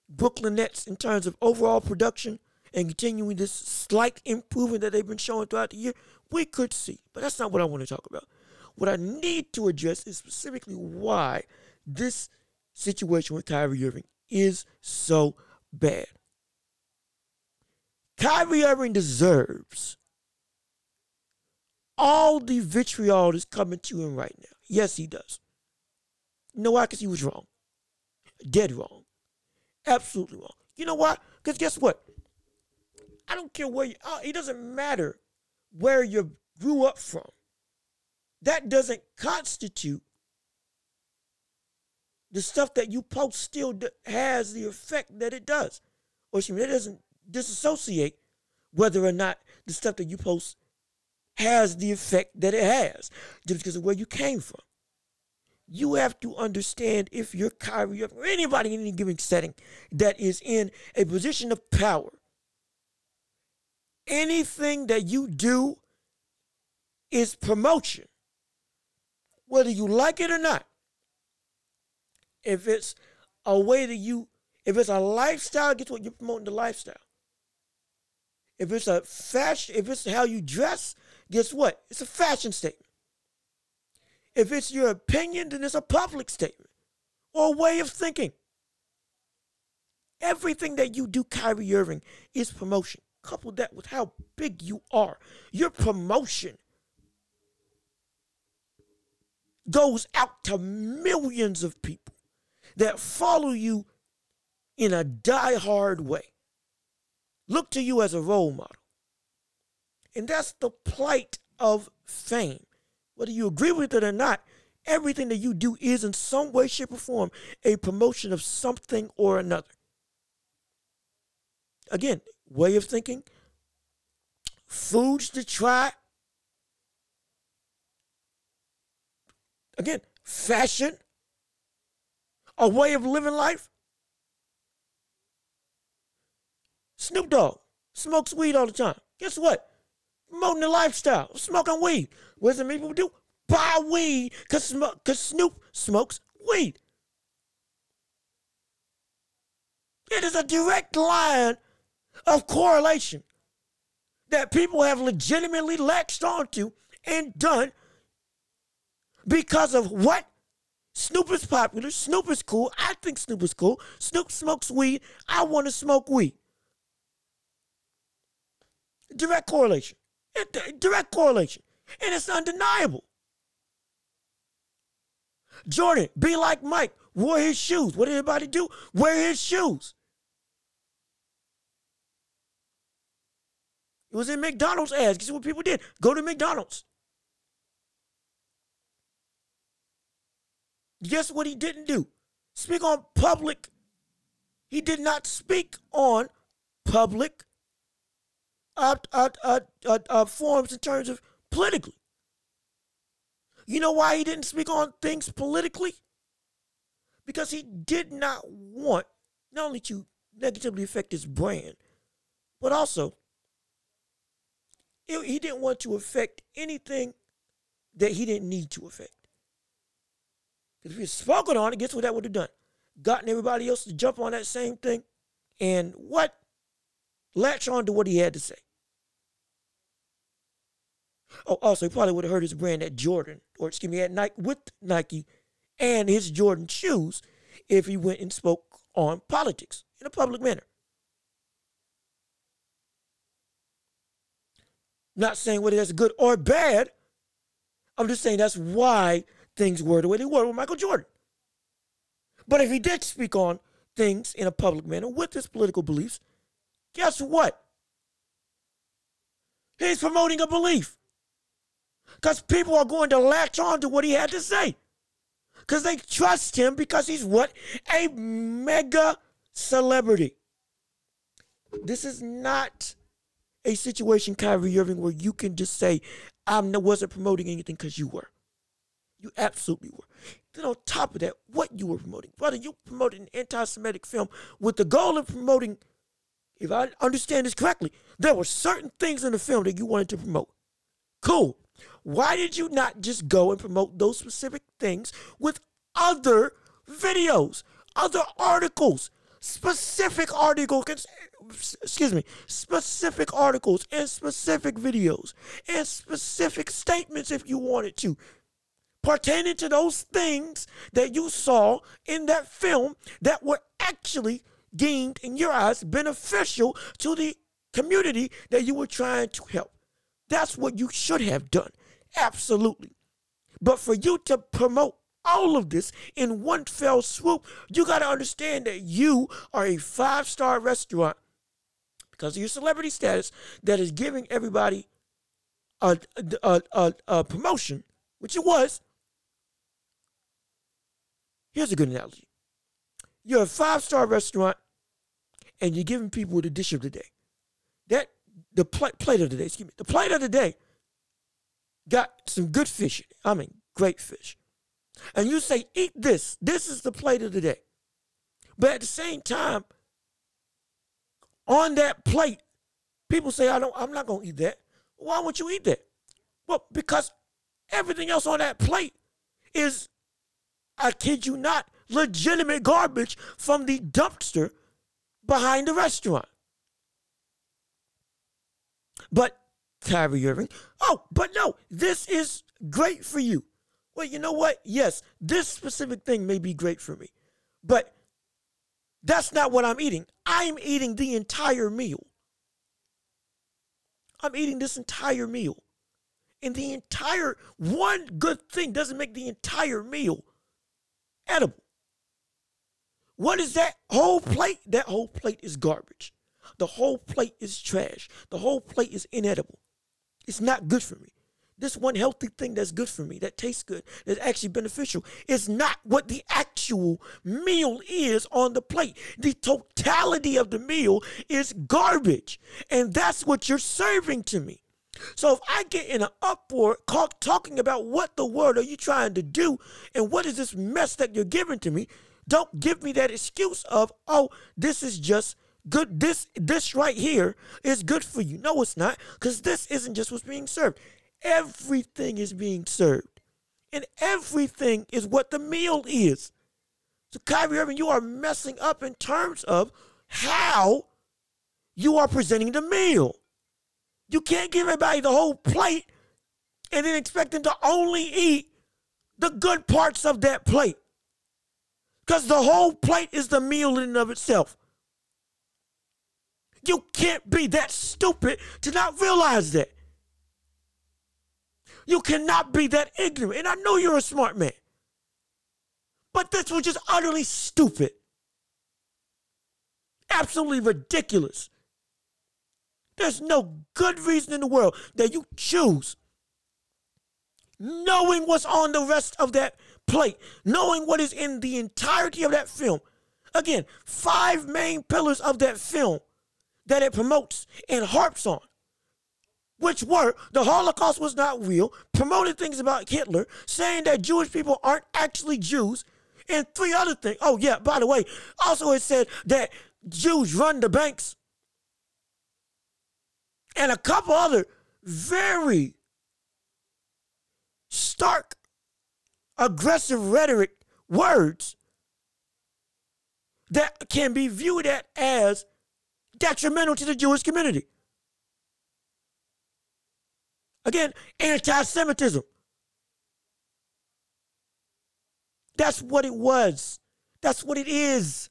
Brooklyn Nets in terms of overall production and continuing this slight improvement that they've been showing throughout the year? We could see, but that's not what I want to talk about. What I need to address is specifically why this situation with Kyrie Irving is so bad. Kyrie Irving deserves all the vitriol that's coming to him right now. Yes, he does. Know why? Because he was wrong. Dead wrong. Absolutely wrong. You know why? Because guess what? I don't care where you are. it doesn't matter where you grew up from. That doesn't constitute the stuff that you post still has the effect that it does. Or excuse me, it doesn't disassociate whether or not the stuff that you post has the effect that it has just because of where you came from. You have to understand if you're Kyrie or anybody in any given setting that is in a position of power. Anything that you do is promotion, whether you like it or not. If it's a way that you, if it's a lifestyle, guess what? You're promoting the lifestyle. If it's a fashion, if it's how you dress, guess what? It's a fashion statement. If it's your opinion, then it's a public statement or a way of thinking. Everything that you do, Kyrie Irving, is promotion. Couple that with how big you are. Your promotion goes out to millions of people that follow you in a die-hard way. Look to you as a role model. And that's the plight of fame. Whether you agree with it or not, everything that you do is in some way, shape, or form a promotion of something or another. Again, way of thinking, foods to try. Again, fashion, a way of living life. Snoop Dogg smokes weed all the time. Guess what? Promoting the lifestyle, smoking weed. What does people do? Buy weed because cause Snoop smokes weed. It is a direct line of correlation that people have legitimately latched onto and done because of what Snoop is popular. Snoop is cool. I think Snoop is cool. Snoop smokes weed. I want to smoke weed. Direct correlation. Direct correlation. And it's undeniable. Jordan, be like Mike, wore his shoes. What did everybody do? Wear his shoes. It was in McDonald's ads. Guess what people did? Go to McDonald's. Guess what he didn't do? Speak on public. He did not speak on public uh, uh, uh, uh, uh, in terms of politically. You know why he didn't speak on things politically? Because he did not want not only to negatively affect his brand, but also he didn't want to affect anything that he didn't need to affect. Because if had spoken on it, guess what that would have done? Gotten everybody else to jump on that same thing and what? Latch on to what he had to say. Oh, also, he probably would have hurt his brand at Jordan, or excuse me, at Nike with Nike and his Jordan shoes if he went and spoke on politics in a public manner. Not saying whether that's good or bad. I'm just saying that's why things were the way they were with Michael Jordan. But if he did speak on things in a public manner with his political beliefs, guess what? He's promoting a belief. Because people are going to latch on to what he had to say. Because they trust him because he's what? A mega celebrity. This is not a situation, Kyrie Irving, where you can just say, I wasn't promoting anything because you were. You absolutely were. Then on top of that, what you were promoting, brother, you promoted an anti-Semitic film with the goal of promoting, if I understand this correctly, there were certain things in the film that you wanted to promote. Cool. Why did you not just go and promote those specific things with other videos, other articles, specific articles, excuse me, specific articles and specific videos and specific statements if you wanted to pertaining to those things that you saw in that film that were actually deemed in your eyes beneficial to the community that you were trying to help. That's what you should have done. Absolutely. But for you to promote all of this in one fell swoop, you got to understand that you are a five star restaurant because of your celebrity status that is giving everybody a, a, a, a promotion, which it was. Here's a good analogy you're a five star restaurant and you're giving people the dish of the day. That the pl- plate of the day, excuse me, the plate of the day got some good fish. I mean, great fish. And you say, eat this. This is the plate of the day. But at the same time, on that plate, people say, I don't, I'm not gonna eat that. Why would you eat that? Well, because everything else on that plate is, I kid you not, legitimate garbage from the dumpster behind the restaurant. But Kyrie Irving, oh, but no, this is great for you. Well, you know what? Yes, this specific thing may be great for me, but that's not what I'm eating. I'm eating the entire meal. I'm eating this entire meal. And the entire one good thing doesn't make the entire meal edible. What is that whole plate? That whole plate is garbage. The whole plate is trash. The whole plate is inedible. It's not good for me. This one healthy thing that's good for me, that tastes good, that's actually beneficial, is not what the actual meal is on the plate. The totality of the meal is garbage. And that's what you're serving to me. So if I get in an uproar talking about what the world are you trying to do and what is this mess that you're giving to me, don't give me that excuse of, oh, this is just good. This this right here is good for you. No, it's not, because this isn't just what's being served. Everything is being served. And everything is what the meal is. So Kyrie Irving, you are messing up in terms of how you are presenting the meal. You can't give everybody the whole plate and then expect them to only eat the good parts of that plate. Because the whole plate is the meal in and of itself. You can't be that stupid to not realize that. You cannot be that ignorant. And I know you're a smart man. But this was just utterly stupid. Absolutely ridiculous. There's no good reason in the world that you choose, knowing what's on the rest of that plate, knowing what is in the entirety of that film. Again, five main pillars of that film that it promotes and harps on, which were the Holocaust was not real, promoting things about Hitler, saying that Jewish people aren't actually Jews, and three other things. Oh, yeah, by the way, also it said that Jews run the banks and a couple other very stark, aggressive rhetoric words that can be viewed at as detrimental to the Jewish community. Again, anti Semitism. That's what it was. That's what it is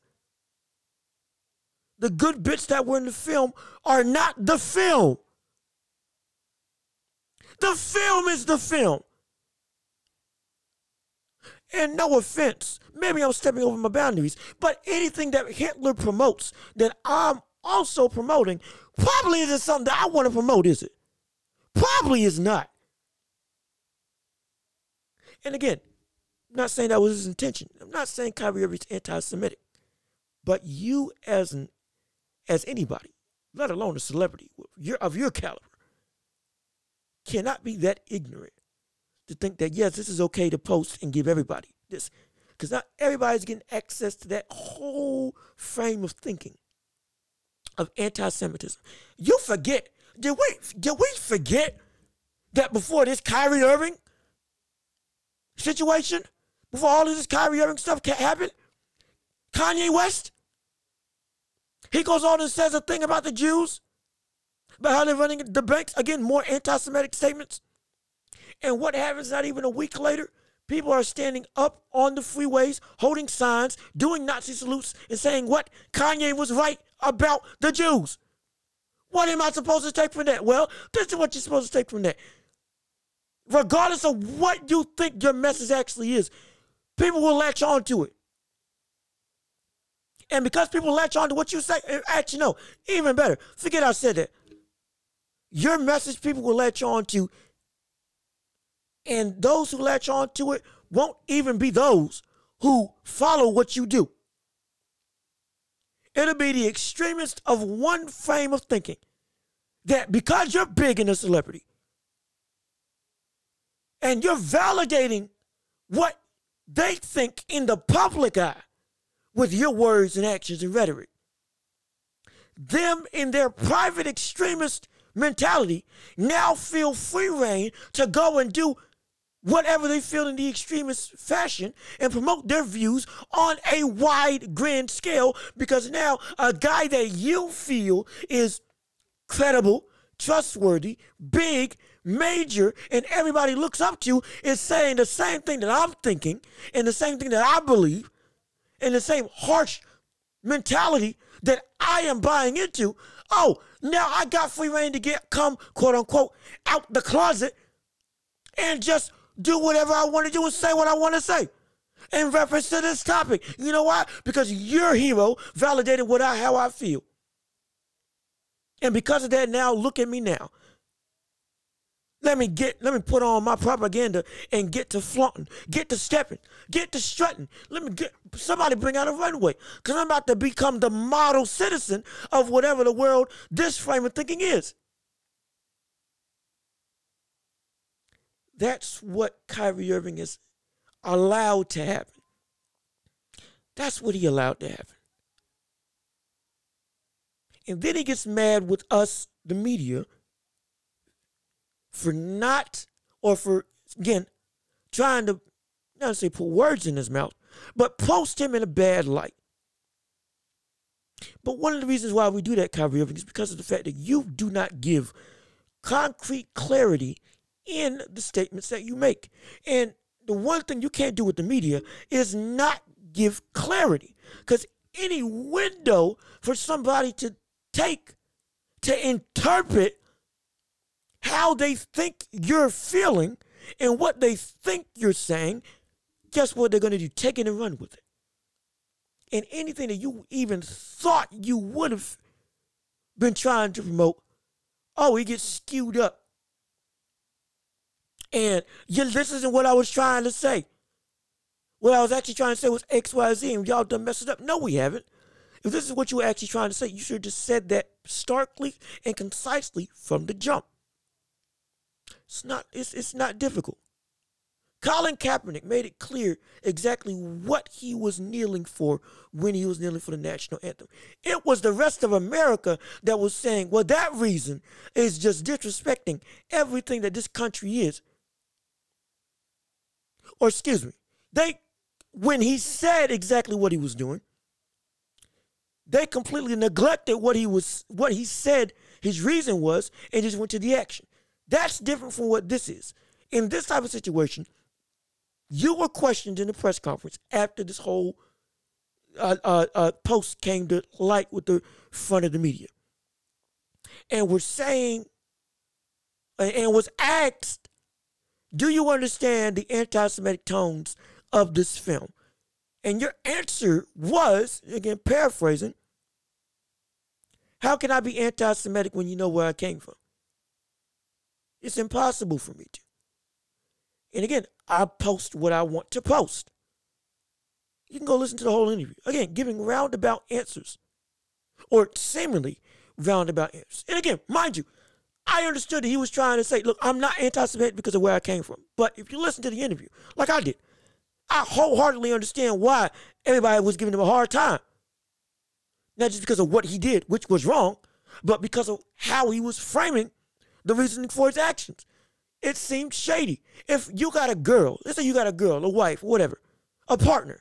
the good bits that were in the film are not the film. The film is the film. And no offense, maybe I'm stepping over my boundaries, but anything that Hitler promotes that I'm also promoting probably isn't something that I want to promote, is it? Probably is not. And again, I'm not saying that was his intention. I'm not saying Kyrie Irving's anti-Semitic. But you as an as anybody, let alone a celebrity of your caliber, cannot be that ignorant to think that, yes, this is okay to post and give everybody this. Because not everybody's getting access to that whole frame of thinking of anti Semitism. You forget, did we, did we forget that before this Kyrie Irving situation, before all of this Kyrie Irving stuff happened, Kanye West he goes on and says a thing about the Jews, about how they're running the banks. Again, more anti Semitic statements. And what happens not even a week later? People are standing up on the freeways, holding signs, doing Nazi salutes, and saying what Kanye was right about the Jews. What am I supposed to take from that? Well, this is what you're supposed to take from that. Regardless of what you think your message actually is, people will latch on to it. And because people latch on to what you say, actually, no, even better. Forget I said that. Your message people will latch on to, and those who latch on to it won't even be those who follow what you do. It'll be the extremist of one frame of thinking that because you're big in a celebrity and you're validating what they think in the public eye, with your words and actions and rhetoric. Them in their private extremist mentality now feel free reign to go and do whatever they feel in the extremist fashion and promote their views on a wide grand scale because now a guy that you feel is credible, trustworthy, big, major, and everybody looks up to is saying the same thing that I'm thinking and the same thing that I believe in the same harsh mentality that I am buying into. Oh, now I got free reign to get come quote unquote out the closet and just do whatever I want to do and say what I want to say in reference to this topic. You know why? Because your hero validated what I how I feel. And because of that, now look at me now. Let me get, let me put on my propaganda and get to flaunting, get to stepping, get to strutting. Let me get, somebody bring out a runway. Because I'm about to become the model citizen of whatever the world this frame of thinking is. That's what Kyrie Irving is allowed to happen. That's what he allowed to happen. And then he gets mad with us, the media, for not, or for, again, trying to, not say put words in his mouth, but post him in a bad light. But one of the reasons why we do that, Kyrie Irving, is because of the fact that you do not give concrete clarity in the statements that you make. And the one thing you can't do with the media is not give clarity. Because any window for somebody to take to interpret how they think you're feeling and what they think you're saying, guess what they're going to do? Take it and run with it. And anything that you even thought you would have been trying to promote, oh, it gets skewed up. And this isn't what I was trying to say. What I was actually trying to say was X, Y, Z, and y'all done messed it up. No, we haven't. If this is what you were actually trying to say, you should have just said that starkly and concisely from the jump. It's not, it's, it's not difficult. Colin Kaepernick made it clear exactly what he was kneeling for when he was kneeling for the national anthem. It was the rest of America that was saying, well, that reason is just disrespecting everything that this country is. Or excuse me, they when he said exactly what he was doing, they completely neglected what he was what he said his reason was and just went to the action. That's different from what this is. In this type of situation, you were questioned in the press conference after this whole uh, uh, uh, post came to light with the front of the media, and were saying and was asked, "Do you understand the anti-Semitic tones of this film?" And your answer was, again, paraphrasing, how can I be anti Semitic when you know where I came from? It's impossible for me to. And again, I post what I want to post. You can go listen to the whole interview. Again, giving roundabout answers or seemingly roundabout answers. And again, mind you, I understood that he was trying to say, look, I'm not anti Semitic because of where I came from. But if you listen to the interview, like I did, I wholeheartedly understand why everybody was giving him a hard time. Not just because of what he did, which was wrong, but because of how he was framing the reasoning for his actions. It seemed shady. If you got a girl, let's say you got a girl, a wife, whatever, a partner,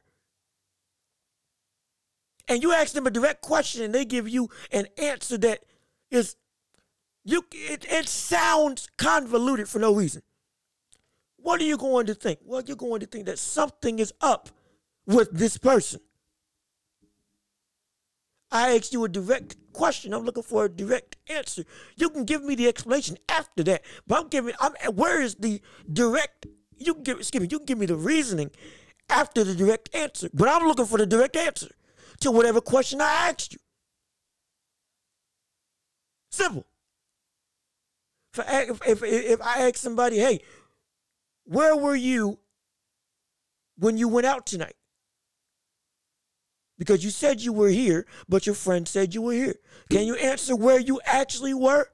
and you ask them a direct question and they give you an answer that is you it, it sounds convoluted for no reason. What are you going to think? Well, you're going to think that something is up with this person. I asked you a direct question. I'm looking for a direct answer. You can give me the explanation after that, but I'm giving. I'm where is the direct? You can give. Excuse me. You can give me the reasoning after the direct answer, but I'm looking for the direct answer to whatever question I asked you. Simple. If I, if, if, if I ask somebody, hey, where were you when you went out tonight? Because you said you were here, but your friend said you were here. Can you answer where you actually were?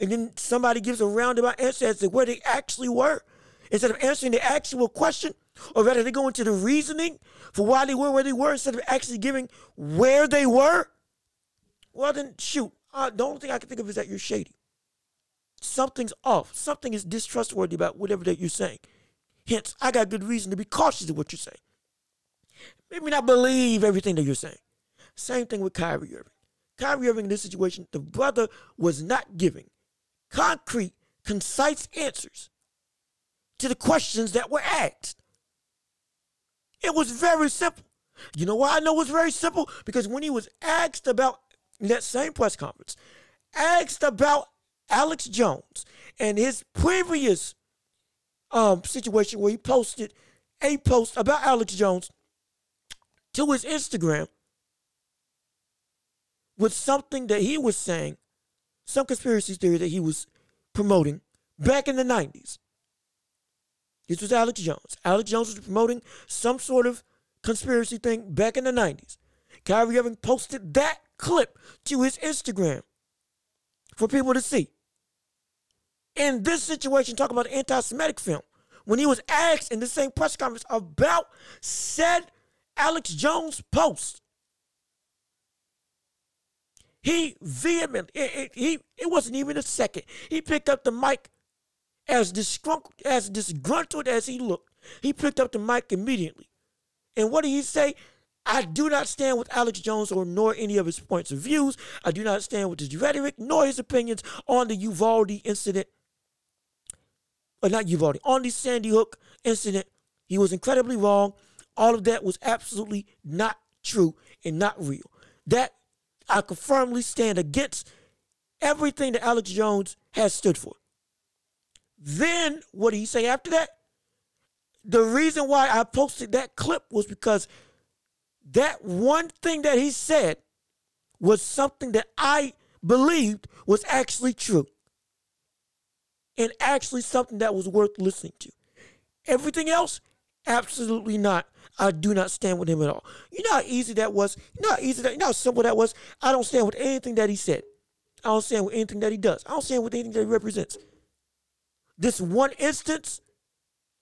And then somebody gives a roundabout answer as to where they actually were. Instead of answering the actual question, or rather they go into the reasoning for why they were where they were instead of actually giving where they were. Well, then shoot. Uh, the only thing I can think of is that you're shady. Something's off. Something is distrustworthy about whatever that you're saying. Hence, I got good reason to be cautious of what you're saying. Maybe not believe everything that you're saying. Same thing with Kyrie Irving. Kyrie Irving in this situation, the brother was not giving concrete, concise answers to the questions that were asked. It was very simple. You know why I know it was very simple? Because when he was asked about that same press conference, asked about Alex Jones and his previous um, situation where he posted a post about Alex Jones to his Instagram with something that he was saying, some conspiracy theory that he was promoting back in the 90s. This was Alex Jones. Alex Jones was promoting some sort of conspiracy thing back in the 90s. Kyrie Irving posted that clip to his Instagram for people to see. In this situation, talking about anti Semitic film, when he was asked in the same press conference about said Alex Jones post, he vehemently, it, it, he, it wasn't even a second. He picked up the mic as disgruntled, as disgruntled as he looked. He picked up the mic immediately. And what did he say? I do not stand with Alex Jones or nor any of his points of views. I do not stand with his rhetoric nor his opinions on the Uvalde incident. Or not Uvalde, on the Sandy Hook incident. He was incredibly wrong. All of that was absolutely not true and not real. That I can firmly stand against everything that Alex Jones has stood for. Then what did he say after that? The reason why I posted that clip was because that one thing that he said was something that I believed was actually true and actually something that was worth listening to. Everything else, absolutely not. I do not stand with him at all. You know how easy that was? You know how easy that, you know how simple that was? I don't stand with anything that he said. I don't stand with anything that he does. I don't stand with anything that he represents. This one instance,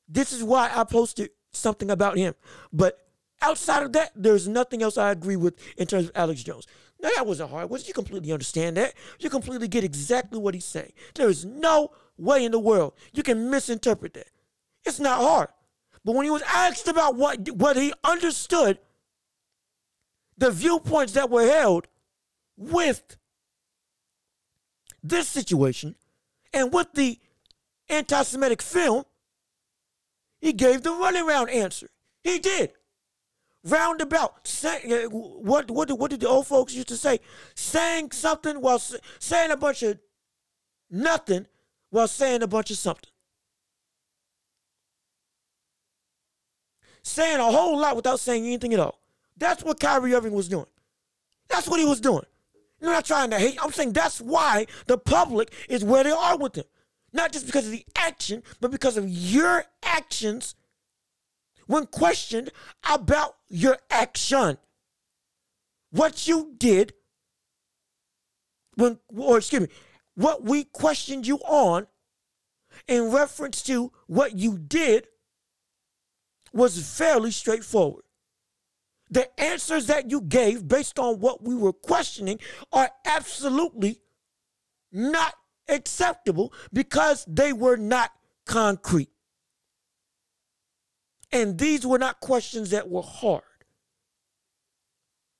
this is why I posted something about him. But outside of that, there's nothing else I agree with in terms of Alex Jones. Now that wasn't hard, was you completely understand that? You completely get exactly what he's saying. There is no way in the world you can misinterpret that. It's not hard. But when he was asked about what what he understood, the viewpoints that were held with this situation and with the anti-Semitic film, he gave the running around answer. He did. Roundabout, say, uh, what what what did the old folks used to say? Saying something while saying a bunch of nothing while saying a bunch of something. Saying a whole lot without saying anything at all. That's what Kyrie Irving was doing. That's what he was doing. You're not trying to hate. I'm saying that's why the public is where they are with him. Not just because of the action, but because of your actions when questioned about your action. What you did when, or excuse me, what we questioned you on in reference to what you did was fairly straightforward. The answers that you gave based on what we were questioning are absolutely not acceptable because they were not concrete. And these were not questions that were hard.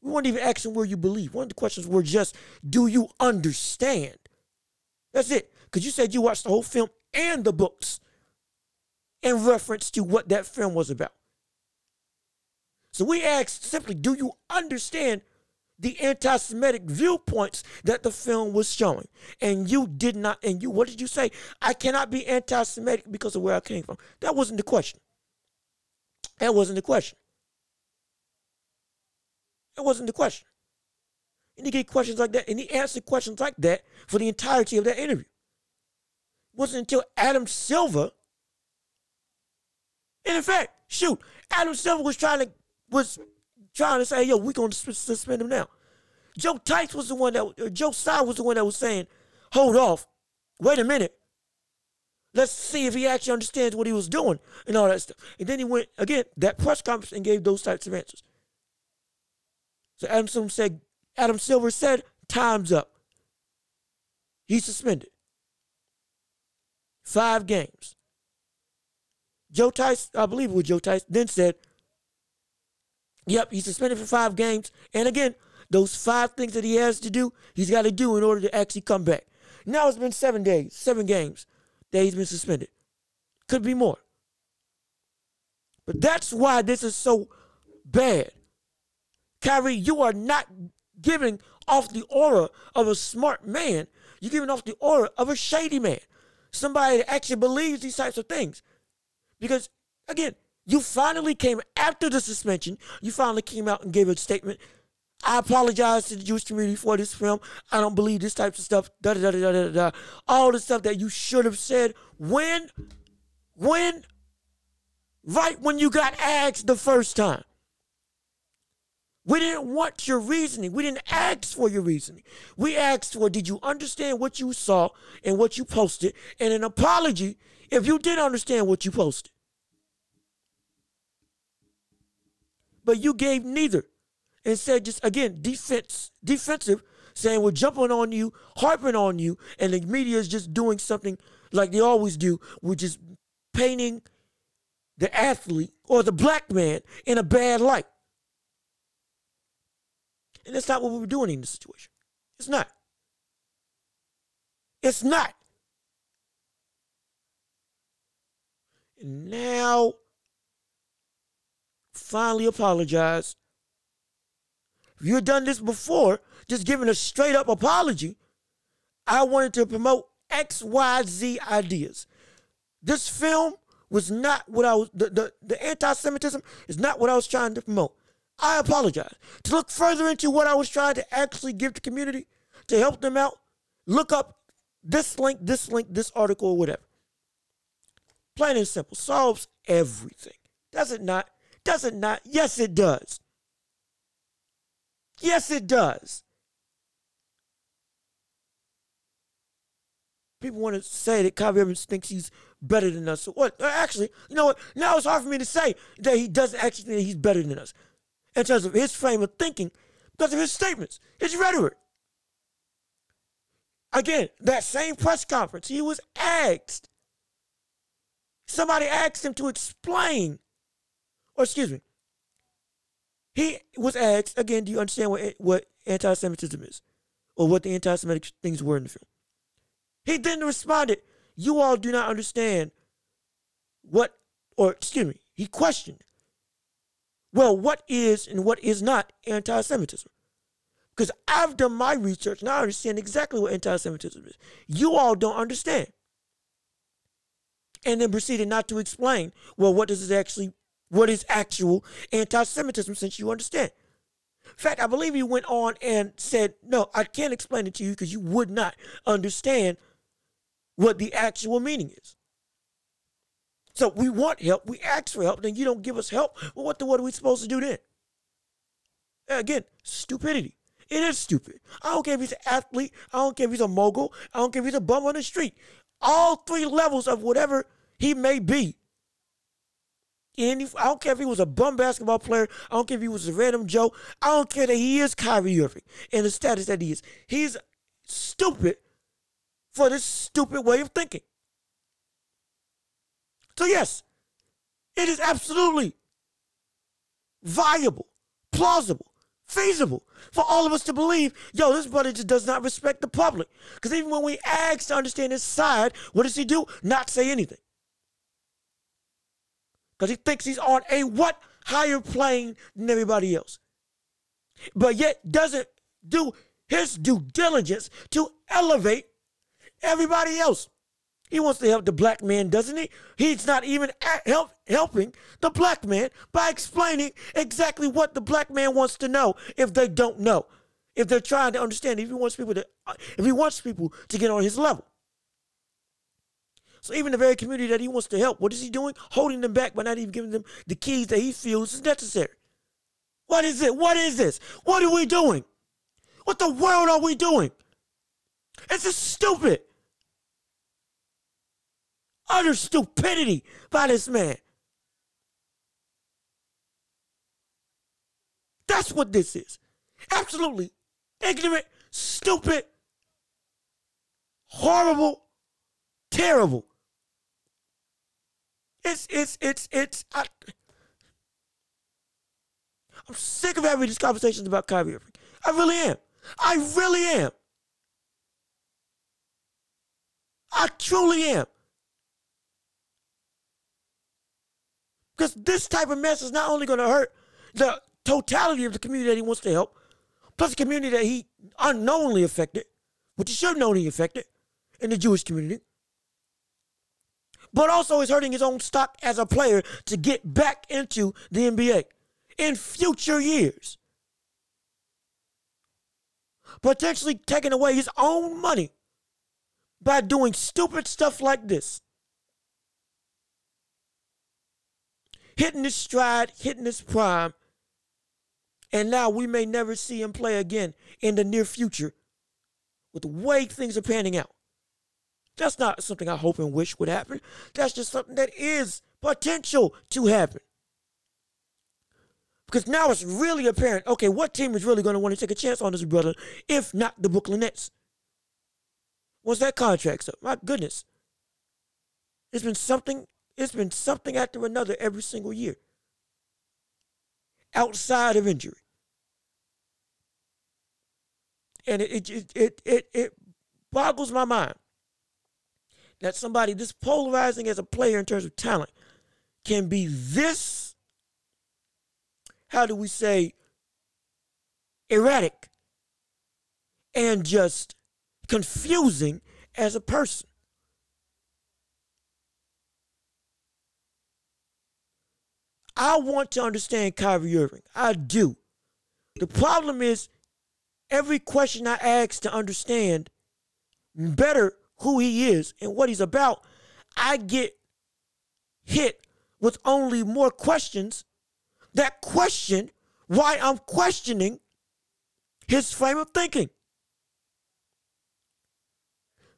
We weren't even asking where you believe. One of the questions were just, do you understand? That's it. Because you said you watched the whole film and the books in reference to what that film was about. So we asked simply, do you understand the anti-Semitic viewpoints that the film was showing. And you did not, and you, what did you say? I cannot be anti-Semitic because of where I came from. That wasn't the question. That wasn't the question. That wasn't the question. And he get questions like that, and he answered questions like that for the entirety of that interview. It wasn't until Adam Silver, and in fact, shoot, Adam Silver was trying to was trying to say, yo, we're going to suspend him now. Joe Tice was the one that, uh, Joe Tsai was the one that was saying, hold off, wait a minute. Let's see if he actually understands what he was doing and all that stuff. And then he went, again, that press conference and gave those types of answers. So Adam Silver said, Adam Silver said, time's up. He's suspended. Five games. Joe Tice, I believe it was Joe Tice, then said, Yep, he's suspended for five games. And again, those five things that he has to do, he's got to do in order to actually come back. Now it's been seven days, seven games that he's been suspended. Could be more. But that's why this is so bad. Kyrie, you are not giving off the aura of a smart man. You're giving off the aura of a shady man. Somebody that actually believes these types of things. Because, again, you finally came after the suspension. You finally came out and gave a statement. I apologize to the Jewish community for this film. I don't believe this type of stuff. Da da da da da da. All the stuff that you should have said when, when, right when you got asked the first time. We didn't want your reasoning. We didn't ask for your reasoning. We asked for did you understand what you saw and what you posted and an apology if you did understand what you posted. But you gave neither and said just again defense defensive saying we're jumping on you, harping on you, and the media is just doing something like they always do, which is painting the athlete or the black man in a bad light. And that's not what we were doing in this situation. It's not. It's not. And now, finally apologize. If you had done this before, just giving a straight up apology, I wanted to promote XYZ ideas. This film was not what I was, the, the, the anti Semitism is not what I was trying to promote. I apologize. To look further into what I was trying to actually give the community to help them out, look up this link, this link, this article, or whatever. Plain and simple. Solves everything. Does it not? Does it not? Yes, it does. Yes, it does. People want to say that Kyrie Irving thinks he's better than us. So what? Uh, actually, you know what? Now it's hard for me to say that he doesn't actually think he's better than us in terms of his frame of thinking because of his statements, his rhetoric. Again, that same press conference, he was asked. Somebody asked him to explain, or excuse me, he was asked again. Do you understand what what anti-Semitism is, or what the anti-Semitic things were in the film? He then responded, "You all do not understand what, or excuse me." He questioned well, what is and what is not anti Semitism? Because I've done my research and I understand exactly what anti Semitism is. You all don't understand. And then proceeded not to explain, well, what does it actually, what is actual anti Semitism since you understand? In fact, I believe he went on and said, no, I can't explain it to you because you would not understand what the actual meaning is. So we want help. We ask for help. Then you don't give us help. Well, what the what are we supposed to do then? Again, stupidity. It is stupid. I don't care if he's an athlete. I don't care if he's a mogul. I don't care if he's a bum on the street. All three levels of whatever he may be. And I don't care if he was a bum basketball player. I don't care if he was a random Joe. I don't care that he is Kyrie Irving and the status that he is. He's stupid for this stupid way of thinking. So, yes, it is absolutely viable, plausible, feasible for all of us to believe, yo, this brother just does not respect the public. Because even when we ask to understand his side, what does he do? Not say anything. Because he thinks he's on a what higher plane than everybody else. But yet doesn't do his due diligence to elevate everybody else. He wants to help the black man, doesn't he? He's not even help, helping the black man by explaining exactly what the black man wants to know if they don't know. If they're trying to understand, if he wants people to uh, if he wants people to get on his level. So even the very community that he wants to help, what is he doing? Holding them back by not even giving them the keys that he feels is necessary. What is it? What is this? What are we doing? What the world are we doing? It's just stupid utter stupidity by this man. That's what this is. Absolutely ignorant, stupid, horrible, terrible. It's it's it's it's. I, I'm sick of having these conversations about Kyrie Irving. I really am. I really am. I truly am. Because this type of mess is not only going to hurt the totality of the community that he wants to help, plus the community that he unknowingly affected, which he should have known he affected in the Jewish community, but also is hurting his own stock as a player to get back into the NBA in future years. Potentially taking away his own money by doing stupid stuff like this. Hitting his stride, hitting his prime, And now we may never see him play again in the near future with the way things are panning out. That's not something I hope and wish would happen. That's just something that is potential to happen. Because now it's really apparent okay, what team is really going to want to take a chance on this brother if not the Brooklyn Nets? What's that contract up? My goodness. It's been something, it's been something after another every single year. Outside of injury. And it it it it, it boggles my mind that somebody this polarizing as a player in terms of talent can be this how do we say erratic and just confusing as a person I want to understand Kyrie Irving. I do. The problem is every question I ask to understand better who he is and what he's about, I get hit with only more questions that question why I'm questioning his frame of thinking.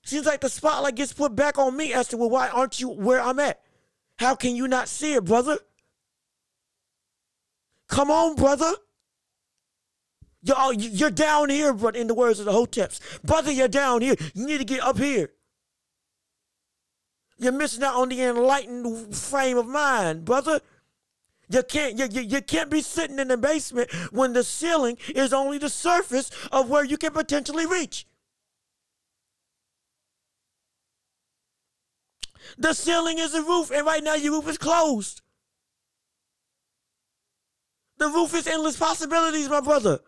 Seems like the spotlight gets put back on me as to well, why aren't you where I'm at? How can you not see it, brother? Come on, brother. You're, you're down here, but in the words of the Hoteps. Brother, you're down here. You need to get up here. You're missing out on the enlightened frame of mind, brother. You can't you, you, you can't be sitting in the basement when the ceiling is only the surface of where you can potentially reach. The ceiling is the roof, and right now your roof is closed. The roof is endless possibilities, my brother.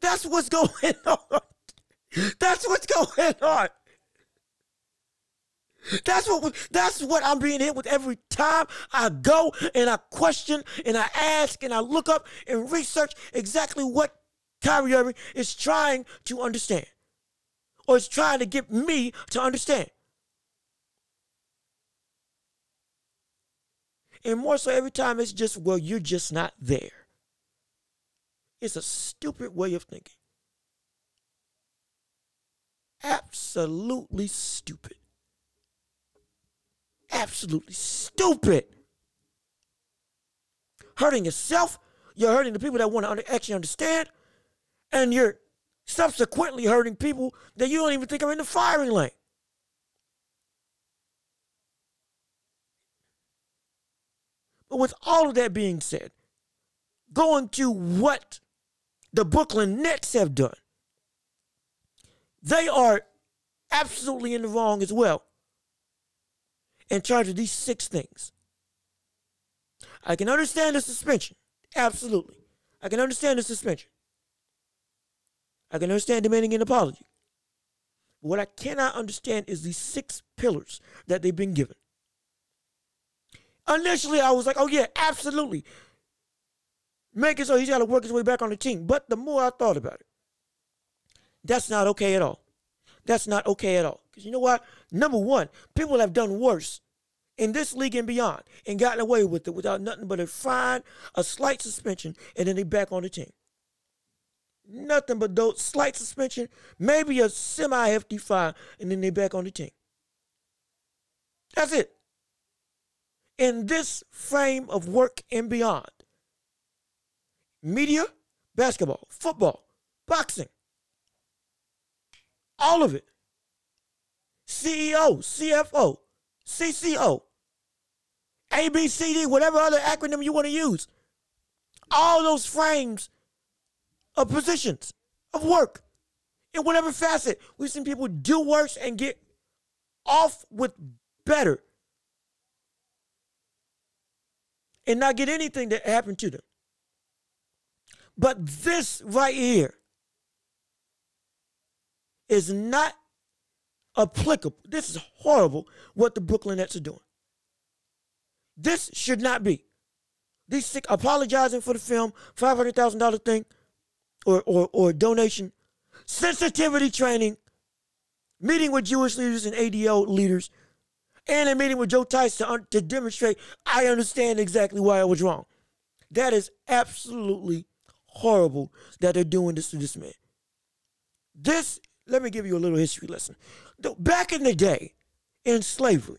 That's what's going on. That's what's going on. That's what that's what I'm being hit with every time I go and I question and I ask and I look up and research exactly what Kyrie Irving is trying to understand or is trying to get me to understand. And more so every time it's just, well, you're just not there. It's a stupid way of thinking. Absolutely stupid. Absolutely stupid. Hurting yourself, you're hurting the people that want to actually understand, and you're subsequently hurting people that you don't even think are in the firing lane. But with all of that being said, going to what the Brooklyn Nets have done, they are absolutely in the wrong as well in charge of these six things. I can understand the suspension. Absolutely. I can understand the suspension. I can understand demanding an apology. what I cannot understand is these six pillars that they've been given. Initially, I was like, oh, yeah, absolutely. Making so he's got to work his way back on the team. But the more I thought about it, that's not okay at all. That's not okay at all. Because you know what? Number one, people have done worse in this league and beyond and gotten away with it without nothing but a fine, a slight suspension, and then they back on the team. Nothing but those slight suspension, maybe a semi hefty fine, and then they back on the team. That's it in this frame of work and beyond. Media, basketball, football, boxing, all of it. CEO, CFO, CCO, ABCD, whatever other acronym you want to use. All those frames of positions of work in whatever facet. We've seen people do worse and get off with better and not get anything that happened to them. But this right here is not applicable. This is horrible what the Brooklyn Nets are doing. This should not be. These sick apologizing for the film, $500,000 thing or, or, or donation, sensitivity training, meeting with Jewish leaders and ADL leaders, and a meeting with Joe to, to demonstrate I understand exactly why I was wrong. That is absolutely horrible that they're doing this to this man. This, let me give you a little history lesson. Back in the day, in slavery,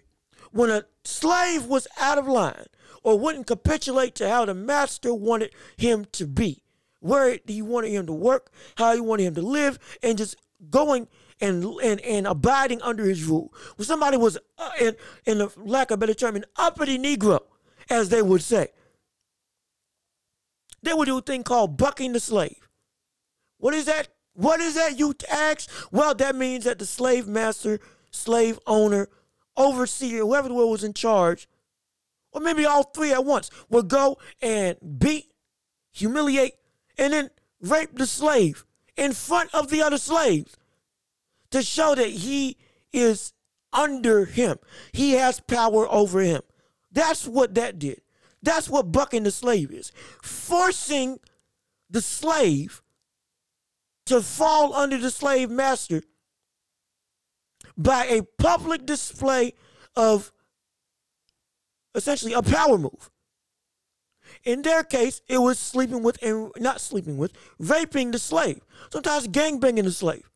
when a slave was out of line or wouldn't capitulate to how the master wanted him to be, where he wanted him to work, how he wanted him to live, and just going and and, and abiding under his rule. When somebody was, uh, in, in the lack of better term, an uppity Negro, as they would say, they would do a thing called bucking the slave. What is that? What is that, you ask? Well, that means that the slave master, slave owner, overseer, whoever the world was in charge, or maybe all three at once, would go and beat, humiliate, and then rape the slave in front of the other slaves to show that he is under him. He has power over him. That's what that did. That's what bucking the slave is. Forcing the slave to fall under the slave master by a public display of essentially a power move. In their case, it was sleeping with and not sleeping with, raping the slave. Sometimes gangbanging the slave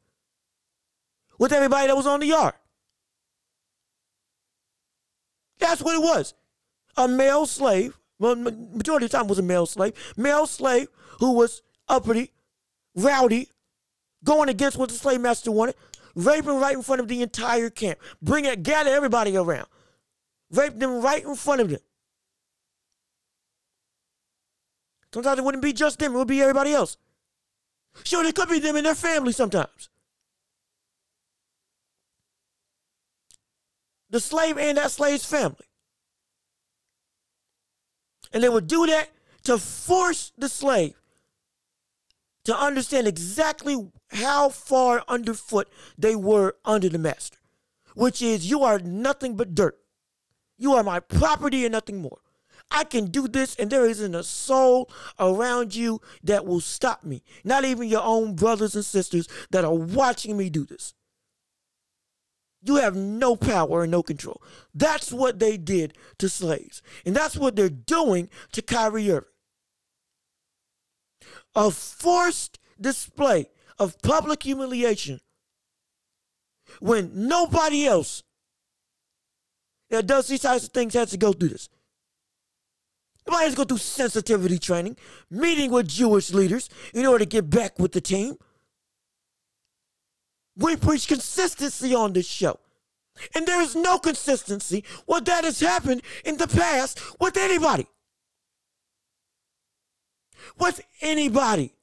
with everybody that was on the yard. That's what it was. A male slave, well, majority of the time was a male slave, male slave who was uppity, rowdy, going against what the slave master wanted, raping right in front of the entire camp. Bring it, gather everybody around. Rape them right in front of them. Sometimes it wouldn't be just them, it would be everybody else. Sure, it could be them and their family sometimes. The slave and that slave's family. And they would do that to force the slave to understand exactly how far underfoot they were under the master, which is you are nothing but dirt. You are my property and nothing more. I can do this, and there isn't a soul around you that will stop me. Not even your own brothers and sisters that are watching me do this. You have no power and no control. That's what they did to slaves. And that's what they're doing to Kyrie Irving. A forced display of public humiliation when nobody else that does these types of things has to go through this. Nobody has to go through sensitivity training, meeting with Jewish leaders in order to get back with the team. We preach consistency on this show. And there is no consistency what that has happened in the past with anybody. With anybody.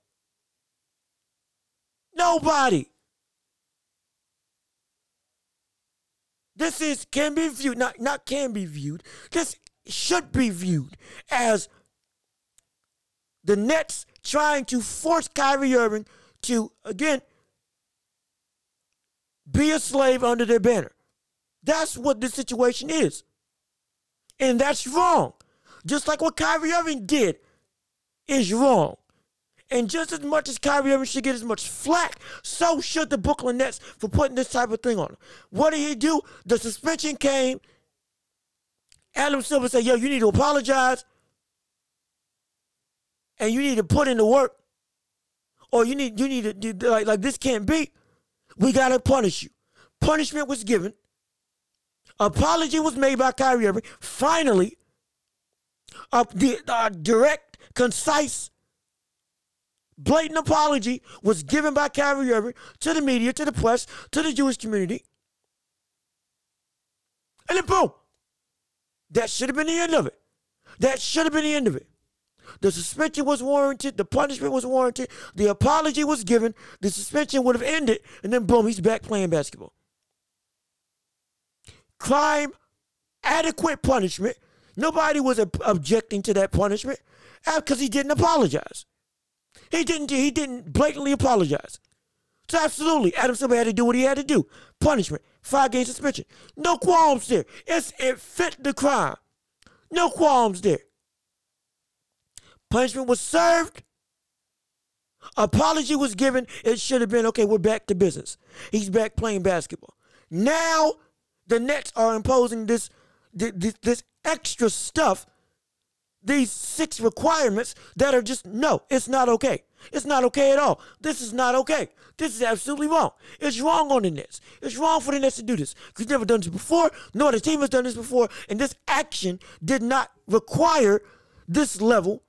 Nobody. This is can be viewed, not, not can be viewed. This should be viewed as the Nets trying to force Kyrie Irving to, again, be a slave under their banner. That's what the situation is. And that's wrong. Just like what Kyrie Irving did is wrong. And just as much as Kyrie Irving should get as much flack, so should the Brooklyn Nets for putting this type of thing on him. What did he do? The suspension came. Adam Silver said, yo, you need to apologize. And you need to put in the work. Or you need you need to like, like this can't be. We gotta punish you. Punishment was given. Apology was made by Kyrie Irving. Finally, a uh, direct, concise blatant apology was given by Kyrie Irving to the media, to the press, to the Jewish community. And then boom. That should have been the end of it. That should have been the end of it. The suspension was warranted, the punishment was warranted, the apology was given, the suspension would have ended, and then boom, he's back playing basketball. Crime, adequate punishment. Nobody was objecting to that punishment uh, because he didn't apologize. He didn't. He didn't blatantly apologize. So absolutely, Adam Silver had to do what he had to do. Punishment, five game suspension. No qualms there. It's, it fit the crime. No qualms there. Punishment was served. Apology was given. It should have been okay. We're back to business. He's back playing basketball. Now the Nets are imposing this this, this extra stuff these six requirements that are just no, it's not okay. It's not okay at all. This is not okay. This is absolutely wrong. It's wrong on the Nets. It's wrong for the Nets to do this. Because never done this before, no other team has done this before, and this action did not require this level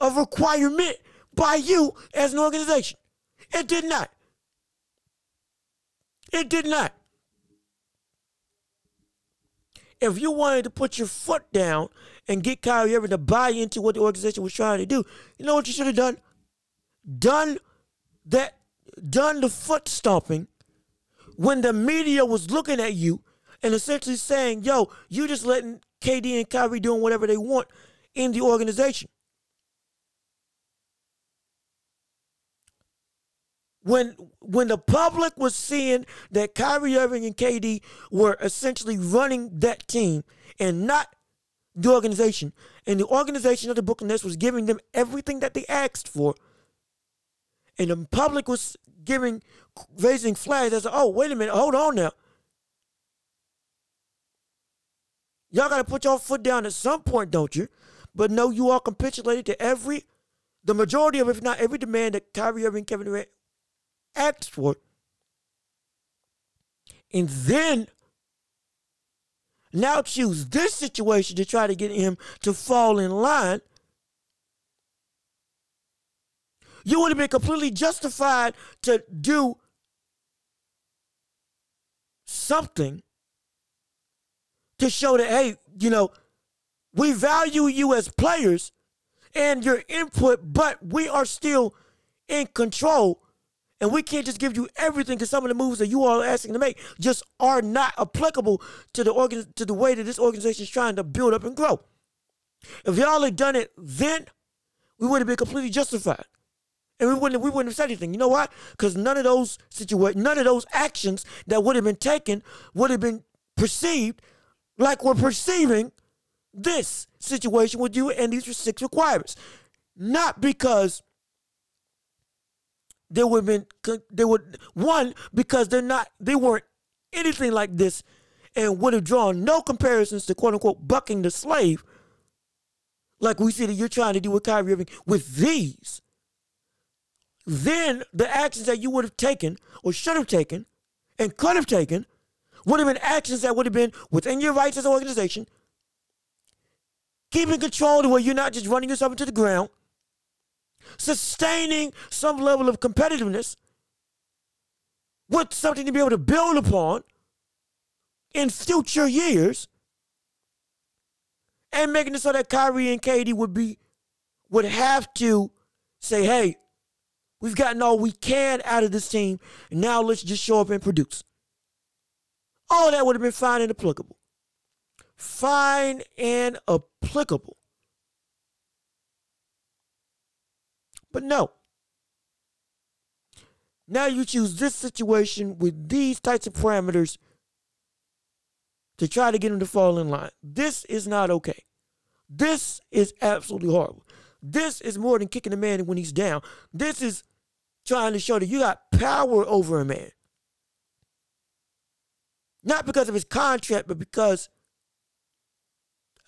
of requirement by you as an organization. It did not. It did not. If you wanted to put your foot down and get Kyrie Irving to buy into what the organization was trying to do, you know what you should have done? Done that, done the foot stomping when the media was looking at you and essentially saying, yo, you just letting KD and Kyrie doing whatever they want in the organization. When when the public was seeing that Kyrie Irving and KD were essentially running that team and not the organization, and the organization of the Brooklyn Nets was giving them everything that they asked for, and the public was giving raising flags as oh wait a minute hold on now. Y'all got to put your foot down at some point don't you? But no you all capitulated to every the majority of if not every demand that Kyrie Irving Kevin Durant asked for. And then now choose this situation to try to get him to fall in line. You would have been completely justified to do something to show that, hey, you know, we value you as players and your input, but we are still in control and we can't just give you everything because some of the moves that you all are asking to make just are not applicable to the organ to the way that this organization is trying to build up and grow. If y'all had done it then, we would have been completely justified. And we wouldn't we wouldn't have said anything. You know why? Because none of those situations, none of those actions that would have been taken would have been perceived like we're perceiving this situation with you and these six requirements. Not because they would have been they would one because they're not they weren't anything like this and would have drawn no comparisons to quote unquote bucking the slave. Like we see that you're trying to do with Kyrie Irving with these. Then the actions that you would have taken or should have taken and could have taken would have been actions that would have been within your rights as an organization keeping control to where you're not just running yourself into the ground sustaining some level of competitiveness with something to be able to build upon in future years and making it so that Kyrie and KD would be would have to say, hey, we've gotten all we can out of this team. And Now let's just show up and produce. All that would have been fine and applicable. Fine and applicable. But no. Now you choose this situation with these types of parameters to try to get him to fall in line. This is not okay. This is absolutely horrible. This is more than kicking a man when he's down. This is trying to show that you got power over a man. Not because of his contract, but because,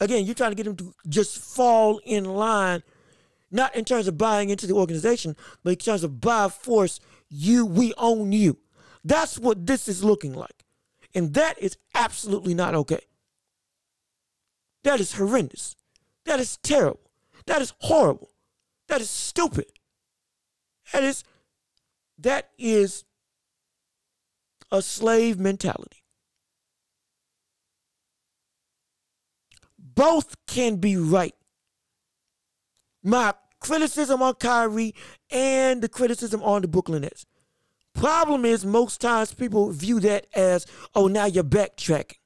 again, you're trying to get him to just fall in line not in terms of buying into the organization, but in terms of by force, you, we own you. That's what this is looking like. And that is absolutely not okay. That is horrendous. That is terrible. That is horrible. That is stupid. That is that is a slave mentality. Both can be right my criticism on Kyrie and the criticism on the Brooklyn Nets. Problem is, most times people view that as, oh, now you're backtracking.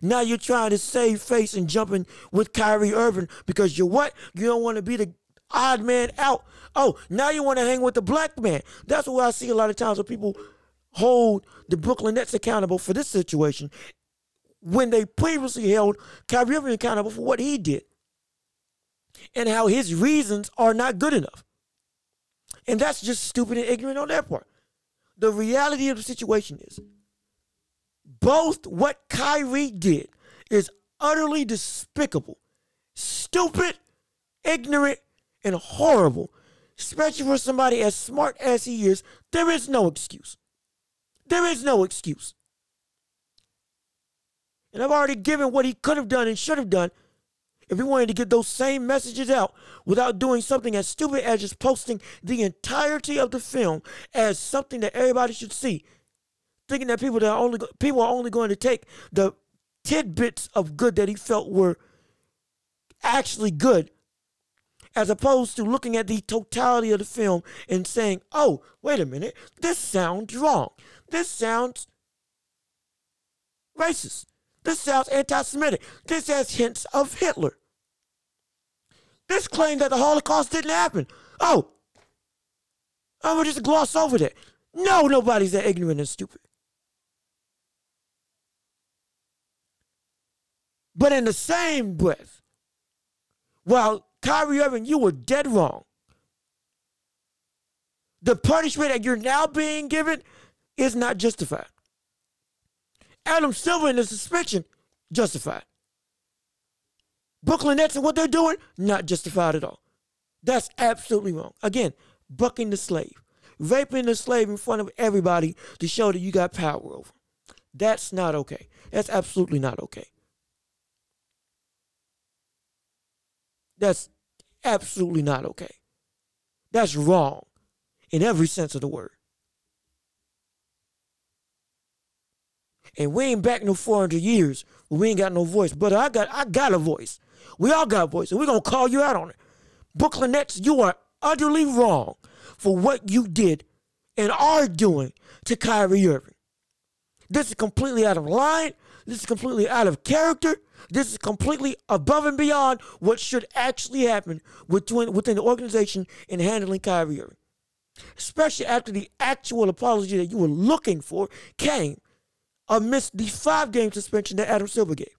Now you're trying to save face and jumping with Kyrie Irving because you're what? You don't want to be the odd man out. Oh, now you want to hang with the black man. That's what I see a lot of times when people hold the Brooklyn Nets accountable for this situation when they previously held Kyrie Irving accountable for what he did and how his reasons are not good enough. And that's just stupid and ignorant on their part. The reality of the situation is both what Kyrie did is utterly despicable, stupid, ignorant and horrible, especially for somebody as smart as he is. There is no excuse. There is no excuse. And I've already given what he could have done and should have done if he wanted to get those same messages out without doing something as stupid as just posting the entirety of the film as something that everybody should see, thinking that people that are only people are only going to take the tidbits of good that he felt were actually good, as opposed to looking at the totality of the film and saying, "Oh, wait a minute, this sounds wrong. This sounds racist." This sounds anti Semitic. This has hints of Hitler. This claim that the Holocaust didn't happen. Oh, I'm gonna just gloss over that. No, nobody's that ignorant and stupid. But in the same breath, while Kyrie Irving, you were dead wrong. The punishment that you're now being given is not justified. Adam Silver in the suspension, justified. Brooklyn Nets and what they're doing, not justified at all. That's absolutely wrong. Again, bucking the slave, raping the slave in front of everybody to show that you got power over. That's not okay. That's absolutely not okay. That's absolutely not okay. That's wrong in every sense of the word. And we ain't back no 400 years we ain't got no voice. But I got I got a voice. We all got a voice, and we're gonna call you out on it. Brooklyn Nets, you are utterly wrong for what you did and are doing to Kyrie Irving. This is completely out of line. This is completely out of character. This is completely above and beyond what should actually happen within, within the organization in handling Kyrie Irving. Especially after the actual apology that you were looking for came amidst the five game suspension that Adam Silver gave.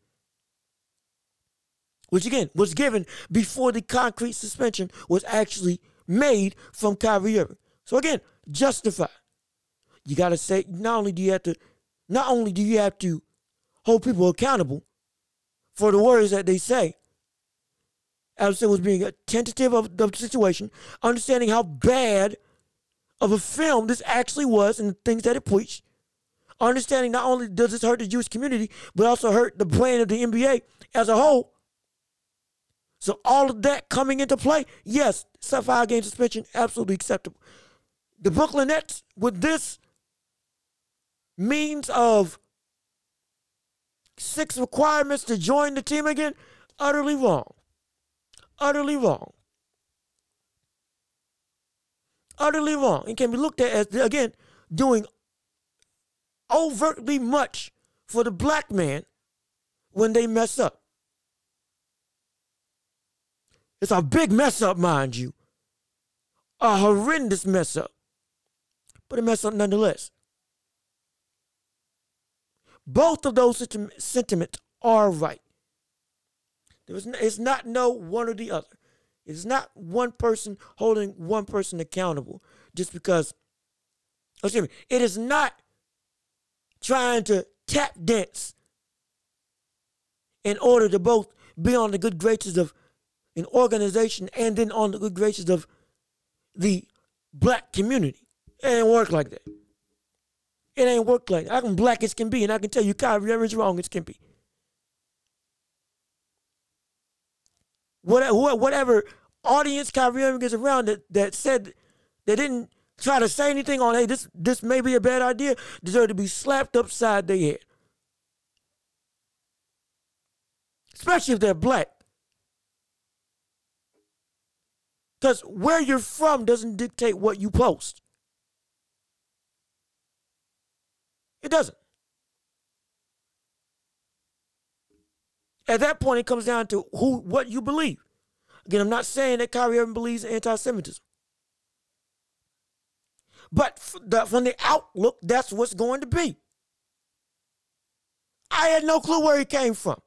Which again was given before the concrete suspension was actually made from Kyrie Irving. So again, justified. You gotta say not only do you have to not only do you have to hold people accountable for the words that they say. as Silver was being attentive of the situation, understanding how bad of a film this actually was and the things that it preached, understanding not only does this hurt the Jewish community, but also hurt the brand of the NBA as a whole. So all of that coming into play, yes, five game suspension, absolutely acceptable. The Brooklyn Nets with this means of six requirements to join the team again, utterly wrong. Utterly wrong. Utterly wrong. It can be looked at as, again, doing overtly much for the black man when they mess up. It's a big mess up, mind you. A horrendous mess up. But a mess up nonetheless. Both of those sentiments are right. There's it's not no one or the other. It's not one person holding one person accountable just because. Oh, excuse me. It is not trying to tap dance in order to both be on the good graces of an organization and then on the good graces of the black community. It ain't work like that. It ain't work like that. I can black as can be, and I can tell you Kyrie Irving's wrong as can be. Whatever, whatever audience Kyrie Irving is around that, that said they didn't try to say anything on, hey, this this may be a bad idea, deserve to be slapped upside their head. Especially if they're black. Because where you're from doesn't dictate what you post. It doesn't. At that point, it comes down to who, what you believe. Again, I'm not saying that Kyrie Irving believes in anti-Semitism. But the, from the outlook, that's what's going to be. I had no clue where he came from.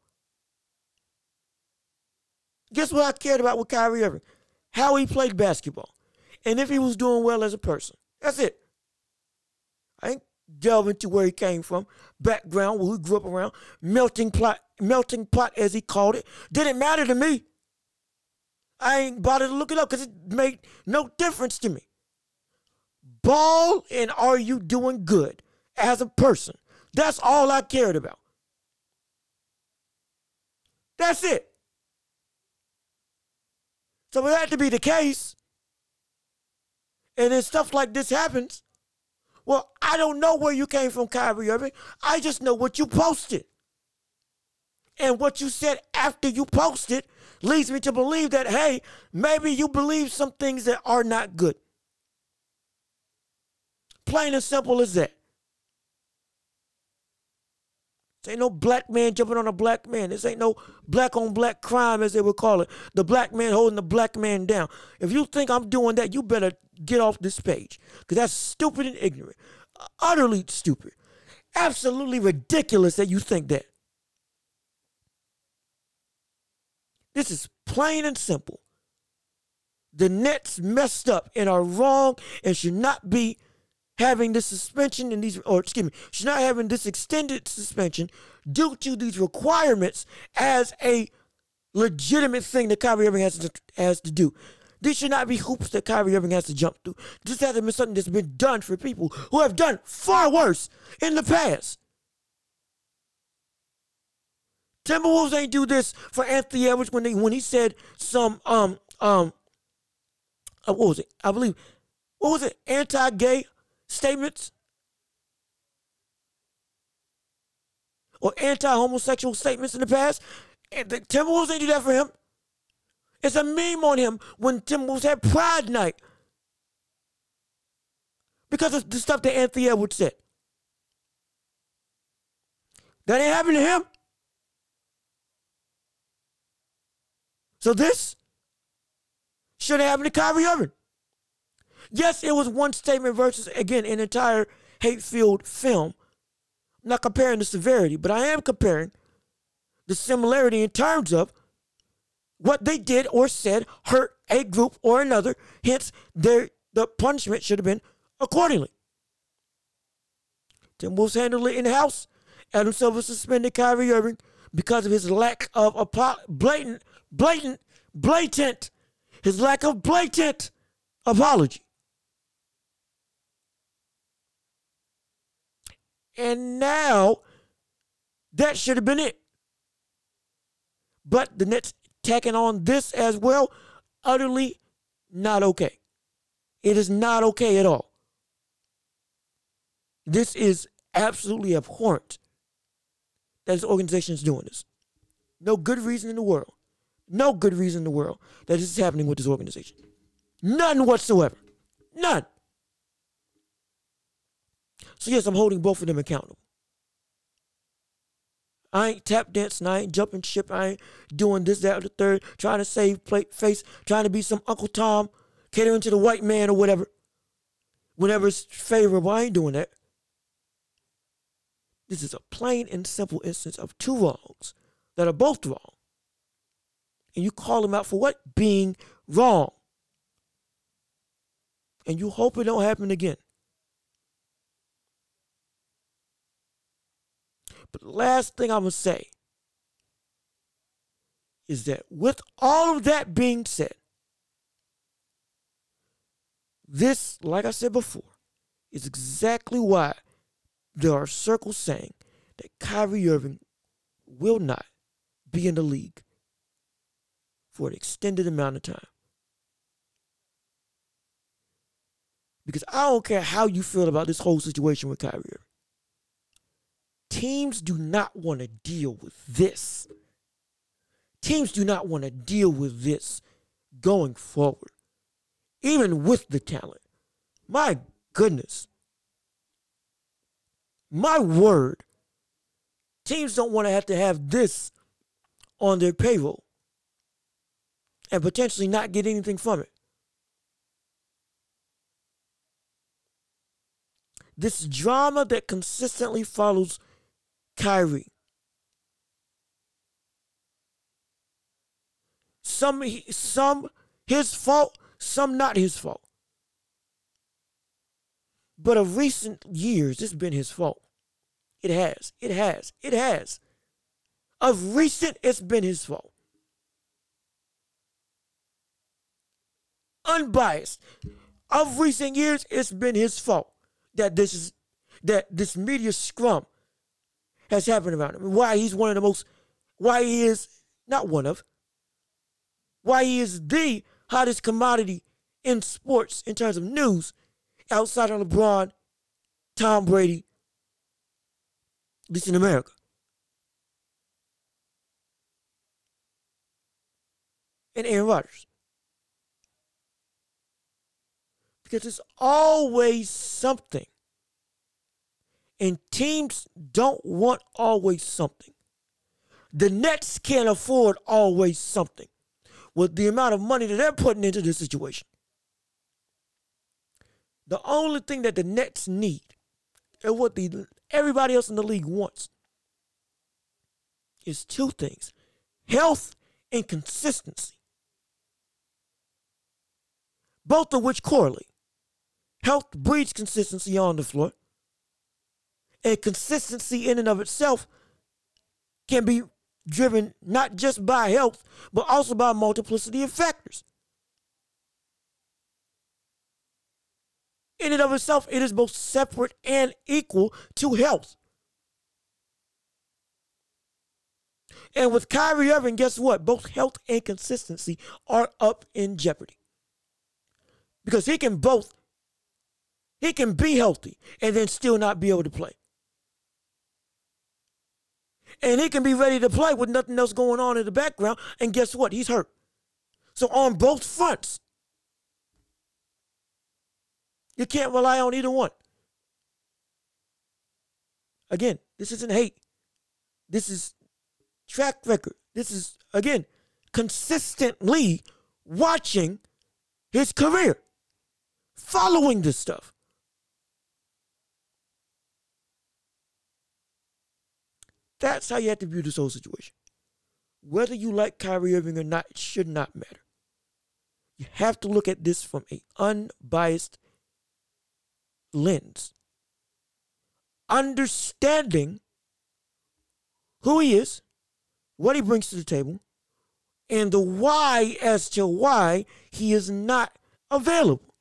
Guess what I cared about with Kyrie Irving? How he played basketball. And if he was doing well as a person. That's it. I ain't delve into where he came from, background, where he grew up around, melting pot, melting pot as he called it. Didn't matter to me. I ain't bothered to look it up because it made no difference to me. Ball and are you doing good as a person? That's all I cared about. That's it. So for that to be the case, and then stuff like this happens, well, I don't know where you came from, Kyrie Irving. I just know what you posted. And what you said after you posted leads me to believe that, hey, maybe you believe some things that are not good. Plain and simple as that. This ain't no black man jumping on a black man. This ain't no black on black crime, as they would call it. The black man holding the black man down. If you think I'm doing that, you better get off this page. Because that's stupid and ignorant. Utterly stupid. Absolutely ridiculous that you think that. This is plain and simple. The Nets messed up and are wrong and should not be having this suspension and these, or excuse me, she's not having this extended suspension due to these requirements as a legitimate thing that Kyrie Irving has to, has to do. This should not be hoops that Kyrie Irving has to jump through. This hasn't been something that's been done for people who have done far worse in the past. Timberwolves ain't do this for Anthony Edwards when they when he said some um um uh, what was it? I believe what was it? Anti-gay statements or anti-homosexual statements in the past. And the Timberwolves ain't do that for him. It's a meme on him when Timberwolves had Pride Night because of the stuff that Anthony Edwards said. That ain't happened to him. So this should have happened to Kyrie Irving. Yes, it was one statement versus, again, an entire hate filled film. I'm not comparing the severity, but I am comparing the similarity in terms of what they did or said hurt a group or another. Hence, their, the punishment should have been accordingly. Tim Wolves handled it in house. Adam Silver suspended Kyrie Irving because of his lack of a blatant blatant, blatant, his lack of blatant apology. And now that should have been it. But the Nets tacking on this as well, utterly not okay. It is not okay at all. This is absolutely abhorrent that this organization is doing this. No good reason in the world no good reason in the world that this is happening with this organization. None whatsoever. None. So, yes, I'm holding both of them accountable. I ain't tap dancing. I ain't jumping ship. I ain't doing this, that, or the third, trying to save plate face, trying to be some Uncle Tom, catering to the white man or whatever. Whenever it's favorable, I ain't doing that. This is a plain and simple instance of two wrongs that are both wrong and you call them out for what? Being wrong. And you hope it don't happen again. But the last thing I'm going to say is that with all of that being said, this, like I said before, is exactly why there are circles saying that Kyrie Irving will not be in the league for an extended amount of time. Because I don't care how you feel about this whole situation with Kyrie. Teams do not want to deal with this. Teams do not want to deal with this going forward, even with the talent. My goodness. My word. Teams don't want to have to have this on their payroll and potentially not get anything from it. This drama that consistently follows Kyrie. Some some his fault, some not his fault. But of recent years, it's been his fault. It has. It has. It has. Of recent, it's been his fault. unbiased of recent years, it's been his fault that this is that this media scrum has happened around him. Why he's one of the most, why he is not one of, why he is the hottest commodity in sports in terms of news outside of LeBron, Tom Brady, at least in America. And Aaron Rodgers. Because it's always something. And teams don't want always something. The Nets can't afford always something with the amount of money that they're putting into this situation. The only thing that the Nets need and what the everybody else in the league wants is two things health and consistency. Both of which correlate. Health breeds consistency on the floor. And consistency in and of itself can be driven not just by health, but also by multiplicity of factors. In and of itself, it is both separate and equal to health. And with Kyrie Irving, guess what? Both health and consistency are up in jeopardy. Because he can both, he can be healthy and then still not be able to play. And he can be ready to play with nothing else going on in the background. And guess what? He's hurt. So on both fronts, you can't rely on either one. Again, this isn't hate. This is track record. This is, again, consistently watching his career, following this stuff. That's how you have to view this whole situation. Whether you like Kyrie Irving or not, it should not matter. You have to look at this from an unbiased lens. Understanding who he is, what he brings to the table, and the why as to why he is not available.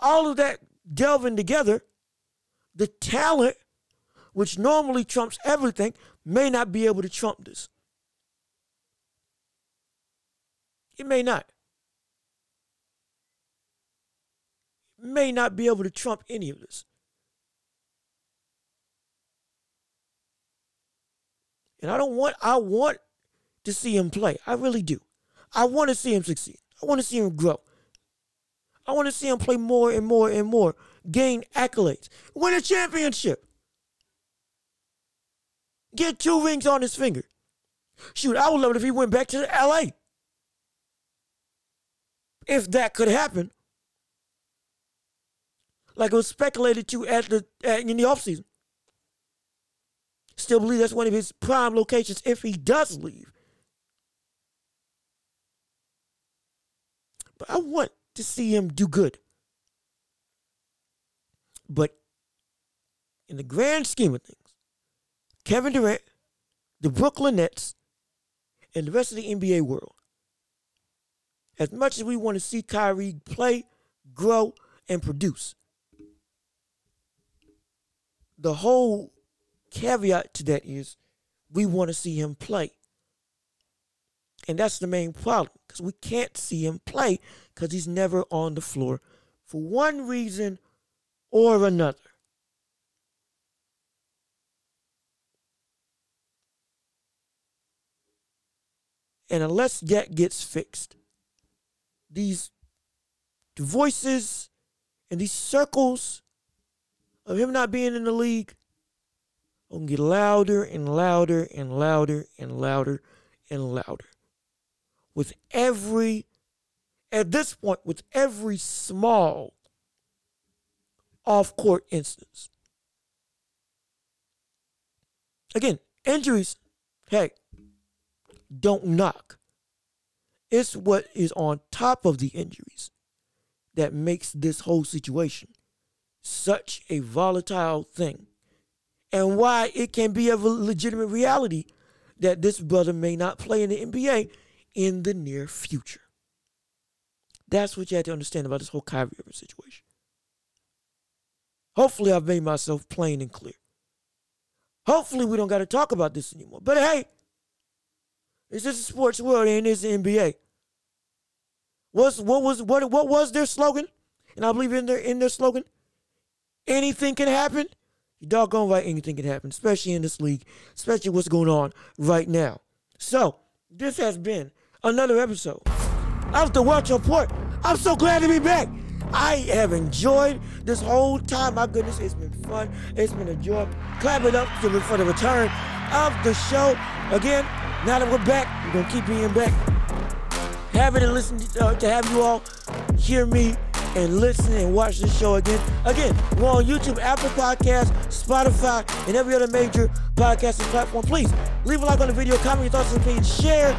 All of that delving together, the talent, which normally trumps everything, may not be able to trump this. It may not. May not be able to trump any of this. And I don't want, I want to see him play. I really do. I want to see him succeed. I want to see him grow. I want to see him play more and more and more, gain accolades, win a championship, get two rings on his finger. Shoot, I would love it if he went back to LA. If that could happen. Like it was speculated to at the at, in the offseason. Still believe that's one of his prime locations if he does leave. But I want to see him do good. But in the grand scheme of things, Kevin Durant, the Brooklyn Nets, and the rest of the NBA world, as much as we want to see Kyrie play, grow, and produce, the whole caveat to that is we want to see him play. And that's the main problem because we can't see him play because he's never on the floor for one reason or another. And unless that gets fixed, these voices and these circles of him not being in the league will get louder and louder and louder and louder and louder. With every at this point with every small off court instance. Again, injuries, hey, don't knock. It's what is on top of the injuries that makes this whole situation such a volatile thing and why it can be a legitimate reality that this brother may not play in the NBA in the near future. That's what you have to understand about this whole Kyrie Irving situation. Hopefully, I've made myself plain and clear. Hopefully, we don't got to talk about this anymore. But hey, it's just a sports world, and it's the NBA. What's what was what what was their slogan? And I believe in their in their slogan, anything can happen. You doggone right, anything can happen, especially in this league, especially what's going on right now. So, this has been another episode of the Welch Report. I'm so glad to be back. I have enjoyed this whole time. My goodness, it's been fun. It's been a joy. Clap it up for the return of the show. Again, now that we're back, we're to keep being back. Having to listen to, uh, to have you all hear me and listen and watch the show again. Again, we're on YouTube, Apple Podcasts, Spotify, and every other major podcasting platform. Please leave a like on the video, comment your thoughts and opinions, share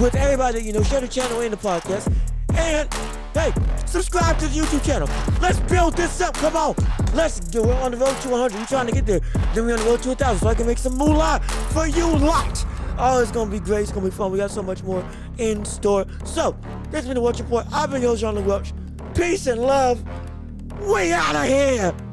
with everybody you know, share the channel and the podcast. And hey, subscribe to the YouTube channel. Let's build this up. Come on. Let's do it We're on the road to 100. We're trying to get there. Then we're on the road to 1,000 so I can make some moolah for you lot. Oh, it's gonna be great. It's gonna be fun. We got so much more in store. So, this has been the Welch Report. I've been your John Welch. Peace and love. We out of here.